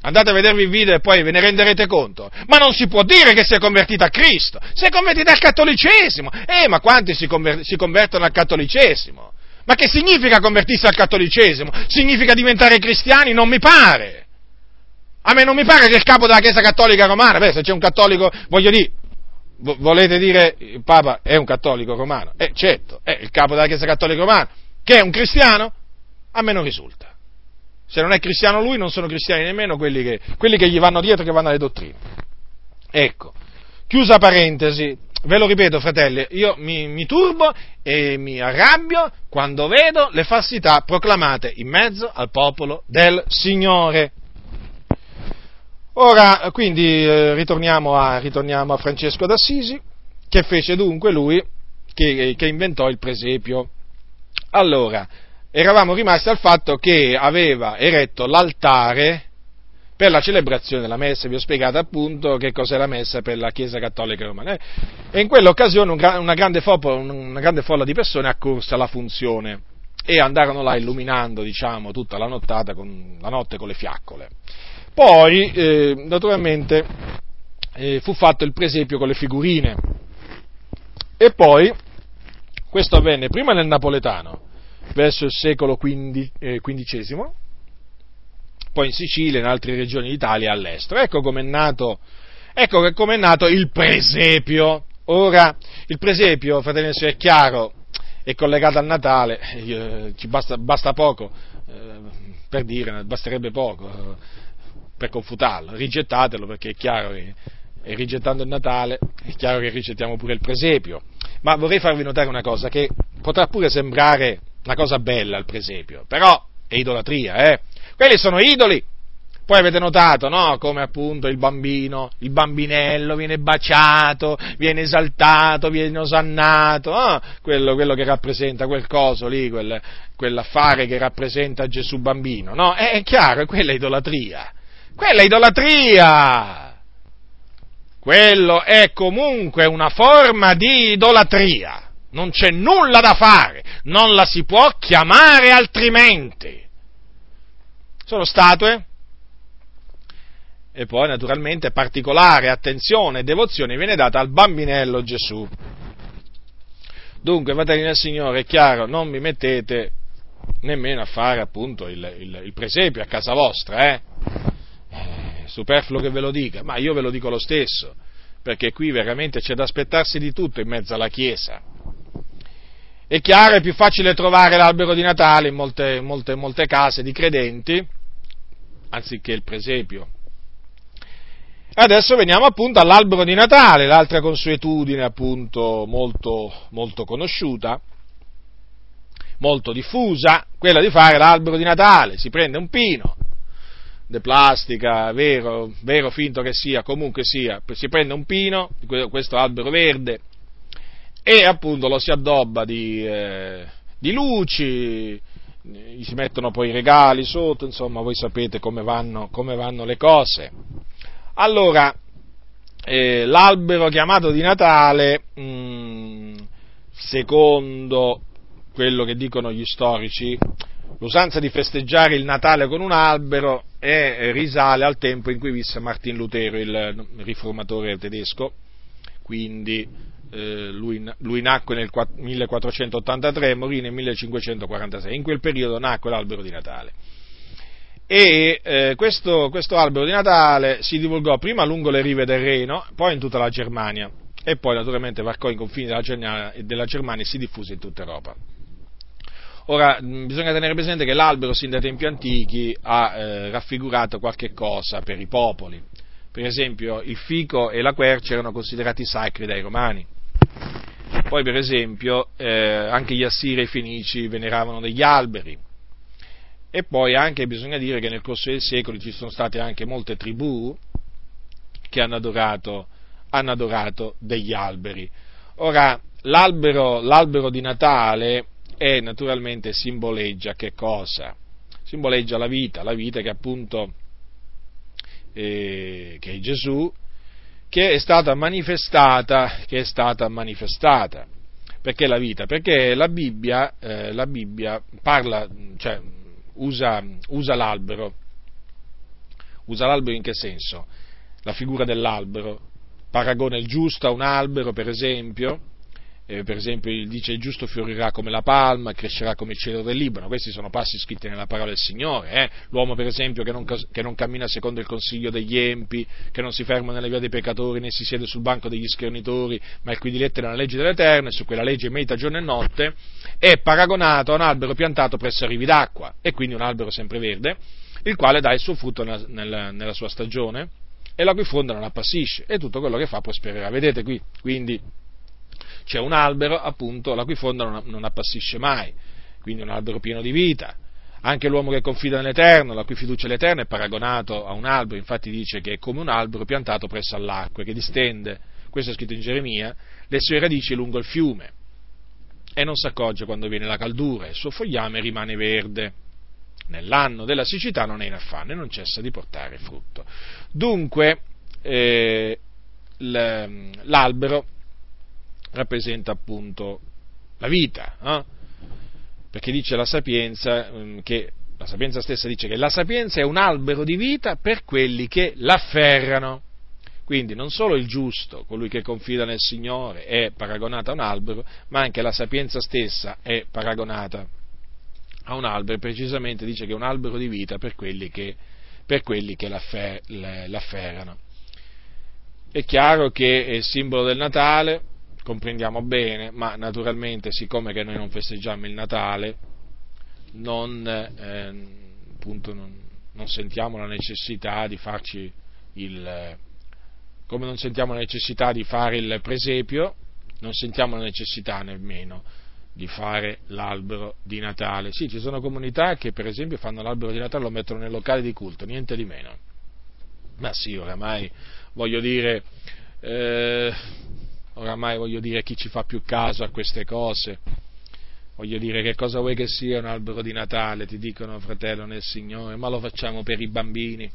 Andate a vedervi il video e poi ve ne renderete conto. Ma non si può dire che si è convertita a Cristo, si è convertita al cattolicesimo. Eh, ma quanti si, conver- si convertono al cattolicesimo? Ma che significa convertirsi al cattolicesimo? Significa diventare cristiani? Non mi pare. A me non mi pare che il capo della Chiesa Cattolica Romana, beh, se c'è un cattolico, voglio dire, volete dire il Papa è un cattolico romano? Eh, certo, è il capo della Chiesa Cattolica Romana, che è un cristiano? A me non risulta. Se non è cristiano lui, non sono cristiani nemmeno quelli che, quelli che gli vanno dietro, che vanno alle dottrine. Ecco, chiusa parentesi, ve lo ripeto fratelli, io mi, mi, turbo e mi arrabbio quando vedo le falsità proclamate in mezzo al popolo del Signore. Ora, quindi, eh, ritorniamo, a, ritorniamo, a, Francesco d'Assisi, che fece dunque lui, che, che inventò il presepio. Allora, eravamo rimasti al fatto che aveva eretto l'altare per la celebrazione della messa, vi ho spiegato appunto che cos'è la messa per la Chiesa Cattolica Romana. E in quell'occasione una grande, folla, una grande folla di persone accorse alla funzione e andarono là illuminando, diciamo, tutta la, con, la notte con le fiaccole. Poi, eh, naturalmente, eh, fu fatto il presepio con le figurine. E poi, questo avvenne prima nel napoletano, verso il secolo XV, eh, poi in Sicilia, in altre regioni d'Italia e all'estero. Ecco come è nato, ecco come è nato il presepio. Ora, il presepio, fratelli e è chiaro, è collegato al Natale, eh, ci basta, basta poco, eh, per dire, basterebbe poco eh, per confutarlo, rigettatelo perché è chiaro che e rigettando il Natale è chiaro che rigettiamo pure il presepio. Ma vorrei farvi notare una cosa che potrà pure sembrare una cosa bella il presepio, però è idolatria, eh? Quelli sono idoli. Poi avete notato, no? Come appunto il bambino, il bambinello viene baciato, viene esaltato, viene osannato, no? quello, quello, che rappresenta quel coso lì, quel, quell'affare che rappresenta Gesù bambino, no? È, è chiaro, quella idolatria. Quella è idolatria! Quello è comunque una forma di idolatria non c'è nulla da fare, non la si può chiamare altrimenti. Sono statue. E poi naturalmente particolare attenzione e devozione viene data al bambinello Gesù. Dunque, fratelli del Signore, è chiaro, non mi mettete nemmeno a fare appunto il, il, il presepio a casa vostra, eh? eh? Superfluo che ve lo dica, ma io ve lo dico lo stesso, perché qui veramente c'è da aspettarsi di tutto in mezzo alla Chiesa. È chiaro, è più facile trovare l'albero di Natale in molte, molte, molte case di credenti, anziché il presepio. Adesso veniamo appunto all'albero di Natale, l'altra consuetudine appunto molto, molto conosciuta, molto diffusa, quella di fare l'albero di Natale. Si prende un pino, di plastica, vero, vero, finto che sia, comunque sia, si prende un pino, questo albero verde, e appunto lo si addobba di, eh, di luci, gli si mettono poi i regali sotto, insomma voi sapete come vanno, come vanno le cose. Allora, eh, l'albero chiamato di Natale, mh, mm, secondo quello che dicono gli storici, l'usanza di festeggiare il Natale con un albero è, risale al tempo in cui visse Martin Lutero, il riformatore tedesco, quindi eh, lui, lui, nacque nel 1483 e morì nel 1546, in quel periodo nacque l'albero di Natale. E eh, questo, questo albero di Natale si divulgò prima lungo le rive del Reno, poi in tutta la Germania e poi naturalmente varcò i confini della Germania, della Germania e si diffuse in tutta Europa. Ora, bisogna tenere presente che l'albero sin dai tempi antichi ha eh, raffigurato qualche cosa per i popoli. Per esempio, il fico e la quercia erano considerati sacri dai romani. Poi, per esempio, eh, anche gli assiri e i fenici veneravano degli alberi. E poi anche bisogna dire che nel corso dei secoli ci sono state anche molte tribù che hanno adorato, hanno adorato degli alberi. Ora, l'albero, l'albero di Natale e naturalmente simboleggia che cosa? Simboleggia la vita, la vita che appunto eh, che è Gesù, che è stata manifestata, che è stata manifestata. Perché la vita? Perché la Bibbia, eh, la Bibbia parla, cioè, usa, usa l'albero. Usa l'albero in che senso? La figura dell'albero. Paragona il giusto a un albero, per esempio, eh, per esempio dice il giusto fiorirà come la palma, crescerà come il cielo del Libano, questi sono passi scritti nella parola del Signore, eh? l'uomo per esempio che non, che non, cammina secondo il consiglio degli empi, che non si ferma nelle vie dei peccatori né si siede sul banco degli schernitori, ma il cui diletto è nella legge dell'Eterno e su quella legge medita giorno e notte, è paragonato a un albero piantato presso rivi d'acqua e quindi un albero sempreverde, il quale dà il suo frutto nella, nella, nella sua stagione e la cui fonda non appassisce e tutto quello che fa prospererà. Vedete qui, quindi c'è un albero appunto la cui fonda non, appassisce mai, quindi un albero pieno di vita. Anche l'uomo che confida nell'Eterno, la cui fiducia è l'Eterno, è paragonato a un albero, infatti dice che è come un albero piantato presso all'acqua, che distende, questo è scritto in Geremia, le sue radici lungo il fiume e non si accorge quando viene la caldura, il suo fogliame rimane verde. Nell'anno della siccità non è in affanno e non cessa di portare frutto. Dunque, eh, l'albero rappresenta appunto la vita, eh? perché dice la sapienza mm, che la sapienza stessa dice che la sapienza è un albero di vita per quelli che l'afferrano. Quindi non solo il giusto, colui che confida nel Signore, è paragonato a un albero, ma anche la sapienza stessa è paragonata a un albero, precisamente dice che è un albero di vita per quelli che, per quelli che l'afferrano. È chiaro che è il simbolo del Natale, comprendiamo bene, ma naturalmente siccome che noi non festeggiamo il Natale, non, eh, appunto, non, non sentiamo la necessità di farci il, come non sentiamo la necessità di fare il presepio, non sentiamo la necessità nemmeno di fare l'albero di Natale. Sì, ci sono comunità che per esempio fanno l'albero di Natale e lo mettono nel locale di culto, niente di meno. Ma sì, oramai voglio dire, eh, oramai voglio dire chi ci fa più caso a queste cose. Voglio dire che cosa vuoi che sia un albero di Natale, ti dicono fratello nel Signore, ma lo facciamo per i bambini.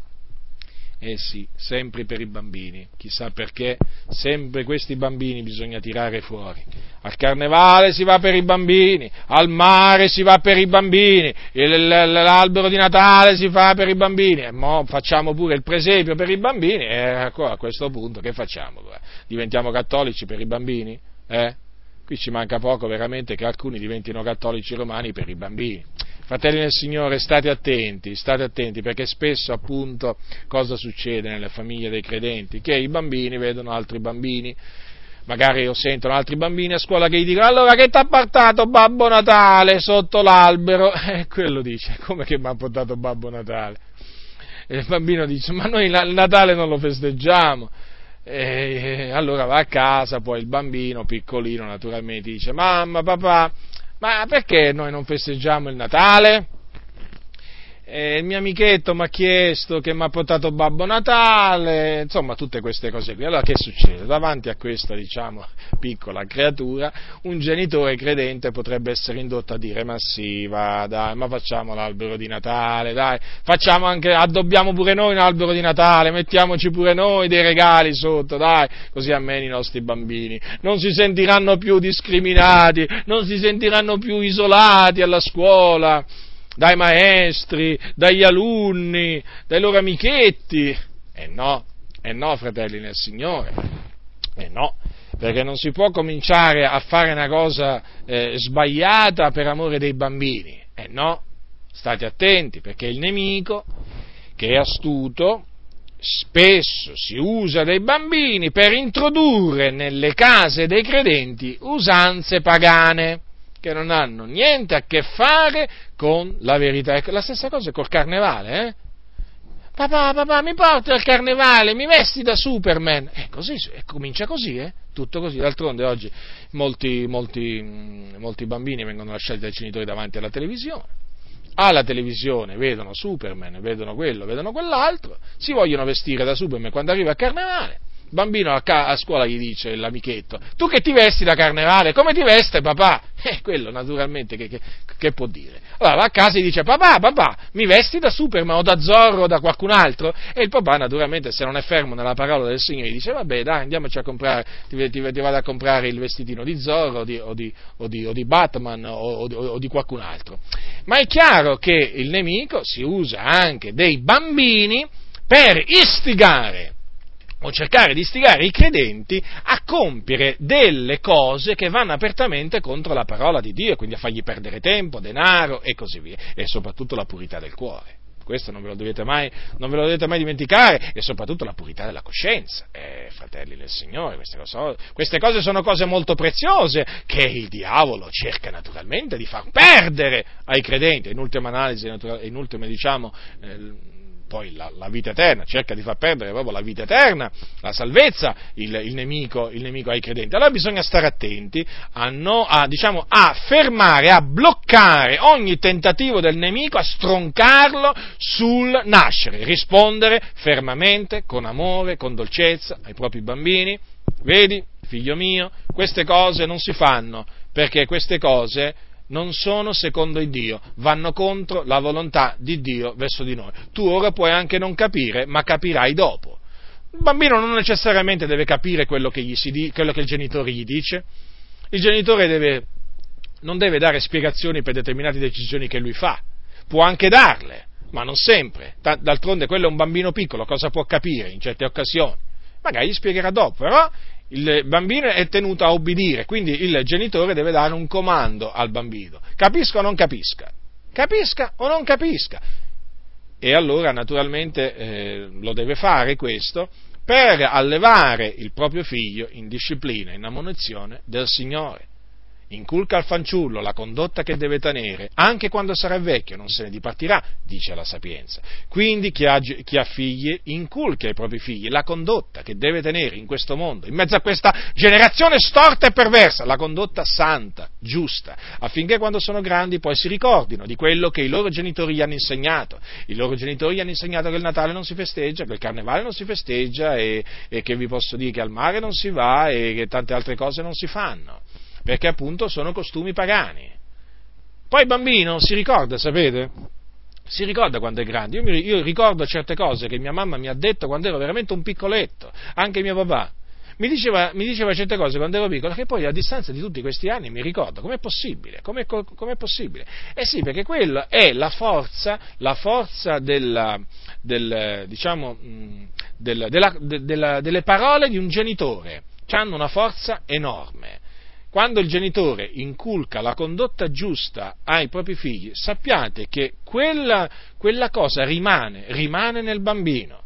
Eh sì, sempre per i bambini, chissà perché, sempre questi bambini bisogna tirare fuori. Al carnevale si va per i bambini, al mare si va per i bambini, l'albero di Natale si fa per i bambini, e mo facciamo pure il presepio per i bambini, e a questo punto che facciamo? Diventiamo cattolici per i bambini? Eh? Qui ci manca poco veramente che alcuni diventino cattolici romani per i bambini. Fratelli del Signore, state attenti, state attenti, perché spesso appunto cosa succede nelle famiglie dei credenti? Che i bambini vedono altri bambini, magari sentono altri bambini a scuola che gli dicono allora che ti ha portato Babbo Natale sotto l'albero? E quello dice, come che mi ha portato Babbo Natale? E il bambino dice, ma noi il Natale non lo festeggiamo. E allora va a casa, poi il bambino piccolino naturalmente dice, mamma, papà, ma perché noi non festeggiamo il Natale? Eh, il mio amichetto mi ha chiesto che mi ha portato Babbo Natale, insomma tutte queste cose qui. Allora che succede? Davanti a questa, diciamo, piccola creatura, un genitore credente potrebbe essere indotto a dire ma sì, va, dai, ma facciamo l'albero di Natale, dai, facciamo anche, addobbiamo pure noi un albero di Natale, mettiamoci pure noi dei regali sotto, dai, così almeno i nostri bambini non si sentiranno più discriminati, non si sentiranno più isolati alla scuola dai maestri, dagli alunni, dai loro amichetti. E eh no, e eh no, fratelli nel Signore, e eh no, perché non si può cominciare a fare una cosa eh, sbagliata per amore dei bambini. E no, state attenti, perché il nemico, che è astuto, spesso si usa dei bambini per introdurre nelle case dei credenti usanze pagane che non hanno niente a che fare con la verità. Ecco, la stessa cosa col carnevale, eh? Papà, papà, mi porta al carnevale, mi vesti da Superman. E così, comincia così, eh? Tutto così. D'altronde oggi molti, molti, mm, molti bambini vengono lasciati dai genitori davanti alla televisione. Alla televisione vedono Superman, vedono quello, vedono quell'altro, si vogliono vestire da Superman quando arriva il carnevale il bambino a, ca- a, scuola gli dice l'amichetto, tu che ti vesti da carnevale, come ti veste papà? Eh, quello naturalmente che, che, che, può dire? Allora va a casa e dice, papà, papà, mi vesti da Superman o da Zorro o da qualcun altro? E il papà naturalmente se non è fermo nella parola del Signore gli dice, vabbè dai andiamoci a comprare, ti, ti, ti vado a comprare il vestitino di Zorro o di, o di, o di, o di Batman o di qualcun altro. Ma è chiaro che il nemico si usa anche dei bambini per istigare o cercare di istigare i credenti a compiere delle cose che vanno apertamente contro la parola di Dio, quindi a fargli perdere tempo, denaro e così via, e soprattutto la purità del cuore. Questo non ve lo dovete mai, lo dovete mai dimenticare, e soprattutto la purità della coscienza. Eh, fratelli del Signore, queste cose, queste cose sono cose molto preziose che il diavolo cerca naturalmente di far perdere ai credenti, in ultima analisi, in ultima diciamo, eh, poi la, la, vita eterna, cerca di far perdere proprio la vita eterna, la salvezza, il, il, nemico, il nemico, ai credenti. Allora bisogna stare attenti a, no, a, diciamo, a, fermare, a bloccare ogni tentativo del nemico, a stroncarlo sul nascere, rispondere fermamente, con amore, con dolcezza ai propri bambini. Vedi, figlio mio, queste cose non si fanno perché queste cose non sono secondo il Dio, vanno contro la volontà di Dio verso di noi. Tu ora puoi anche non capire, ma capirai dopo. Il bambino non necessariamente deve capire quello che, di, quello che il genitore gli dice. Il genitore deve, non deve dare spiegazioni per determinate decisioni che lui fa. Può anche darle, ma non sempre. D'altronde quello è un bambino piccolo, cosa può capire in certe occasioni? Magari gli spiegherà dopo, però il bambino è tenuto a obbedire, quindi il genitore deve dare un comando al bambino. Capisca o non capisca? Capisca o non capisca? E allora naturalmente eh, lo deve fare questo per allevare il proprio figlio in disciplina, in ammonizione del Signore inculca al fanciullo la condotta che deve tenere, anche quando sarà vecchio non se ne dipartirà, dice la sapienza. Quindi chi ha, chi ha, figli inculca ai propri figli la condotta che deve tenere in questo mondo, in mezzo a questa generazione storta e perversa, la condotta santa, giusta, affinché quando sono grandi poi si ricordino di quello che i loro genitori gli hanno insegnato. I loro genitori gli hanno insegnato che il Natale non si festeggia, che il Carnevale non si festeggia e, e che vi posso dire che al mare non si va e che tante altre cose non si fanno perché appunto sono costumi pagani. Poi il bambino si ricorda, sapete? Si ricorda quando è grande. Io, mi, io ricordo certe cose che mia mamma mi ha detto quando ero veramente un piccoletto, anche mio papà. Mi diceva, mi diceva, certe cose quando ero piccolo che poi a distanza di tutti questi anni mi ricordo. Com'è possibile? Com'è, com'è possibile? Eh sì, perché quella è la forza, la forza della, del, diciamo, del, della, della, delle parole di un genitore. Hanno una forza enorme quando il genitore inculca la condotta giusta ai propri figli, sappiate che quella, quella cosa rimane, rimane nel bambino.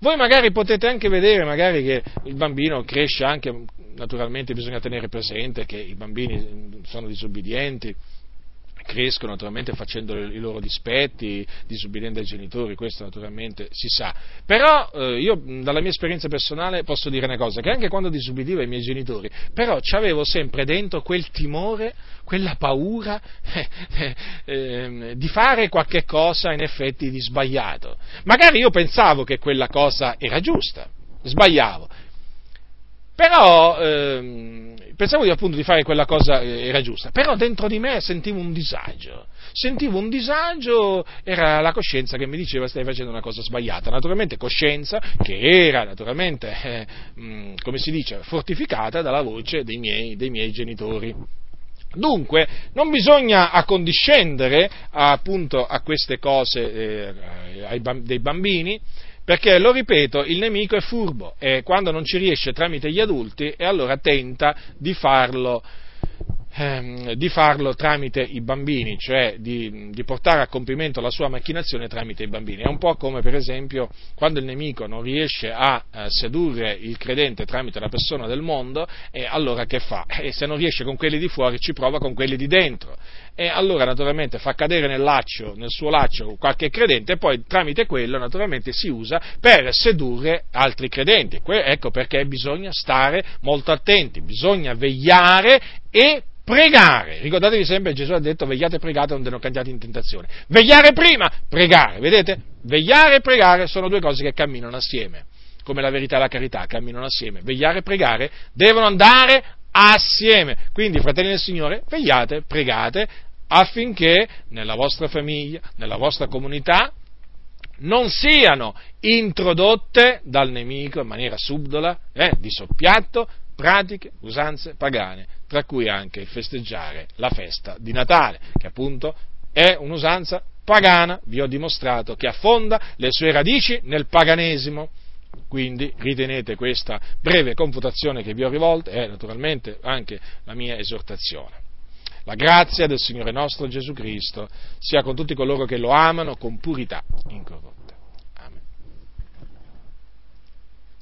Voi magari potete anche vedere magari che il bambino cresce anche, naturalmente bisogna tenere presente che i bambini sono disobbedienti crescono naturalmente facendo i loro dispetti, disubbidendo ai genitori, questo naturalmente si sa. Però eh, io dalla mia esperienza personale posso dire una cosa, che anche quando disubbidivo ai miei genitori, però avevo sempre dentro quel timore, quella paura eh, eh, di fare qualche cosa in effetti di sbagliato. Magari io pensavo che quella cosa era giusta, sbagliavo, però ehm, pensavo appunto di fare quella cosa eh, era giusta, però dentro di me sentivo un disagio, sentivo un disagio, era la coscienza che mi diceva stai facendo una cosa sbagliata, naturalmente coscienza che era naturalmente, eh, come si dice, fortificata dalla voce dei miei, dei miei genitori. Dunque, non bisogna accondiscendere appunto a queste cose eh, ai, dei bambini, perché, lo ripeto, il nemico è furbo e quando non ci riesce tramite gli adulti, e allora tenta di farlo ehm, di farlo tramite i bambini, cioè di, di, portare a compimento la sua macchinazione tramite i bambini. È un po' come per esempio quando il nemico non riesce a, a sedurre il credente tramite la persona del mondo, e allora che fa? E se non riesce con quelli di fuori ci prova con quelli di dentro. E allora naturalmente fa cadere nel, laccio, nel suo laccio qualche credente e poi tramite quello naturalmente si usa per sedurre altri credenti. Ecco perché bisogna stare molto attenti, bisogna vegliare e pregare. Ricordatevi sempre, Gesù ha detto vegliate e pregate non cadiate in tentazione. Vegliare prima, pregare, vedete? Vegliare e pregare sono due cose che camminano assieme, come la verità e la carità camminano assieme. Vegliare e pregare devono andare assieme. Quindi, fratelli del Signore, vegliate, pregate affinché nella vostra famiglia, nella vostra comunità, non siano introdotte dal nemico in maniera subdola, eh, di soppiatto, pratiche, usanze pagane, tra cui anche il festeggiare la festa di Natale, che appunto è un'usanza pagana, vi ho dimostrato che affonda le sue radici nel paganesimo. Quindi ritenete questa breve confutazione che vi ho rivolto e naturalmente anche la mia esortazione. La grazia del Signore nostro Gesù Cristo sia con tutti coloro che lo amano con purità incorrotta.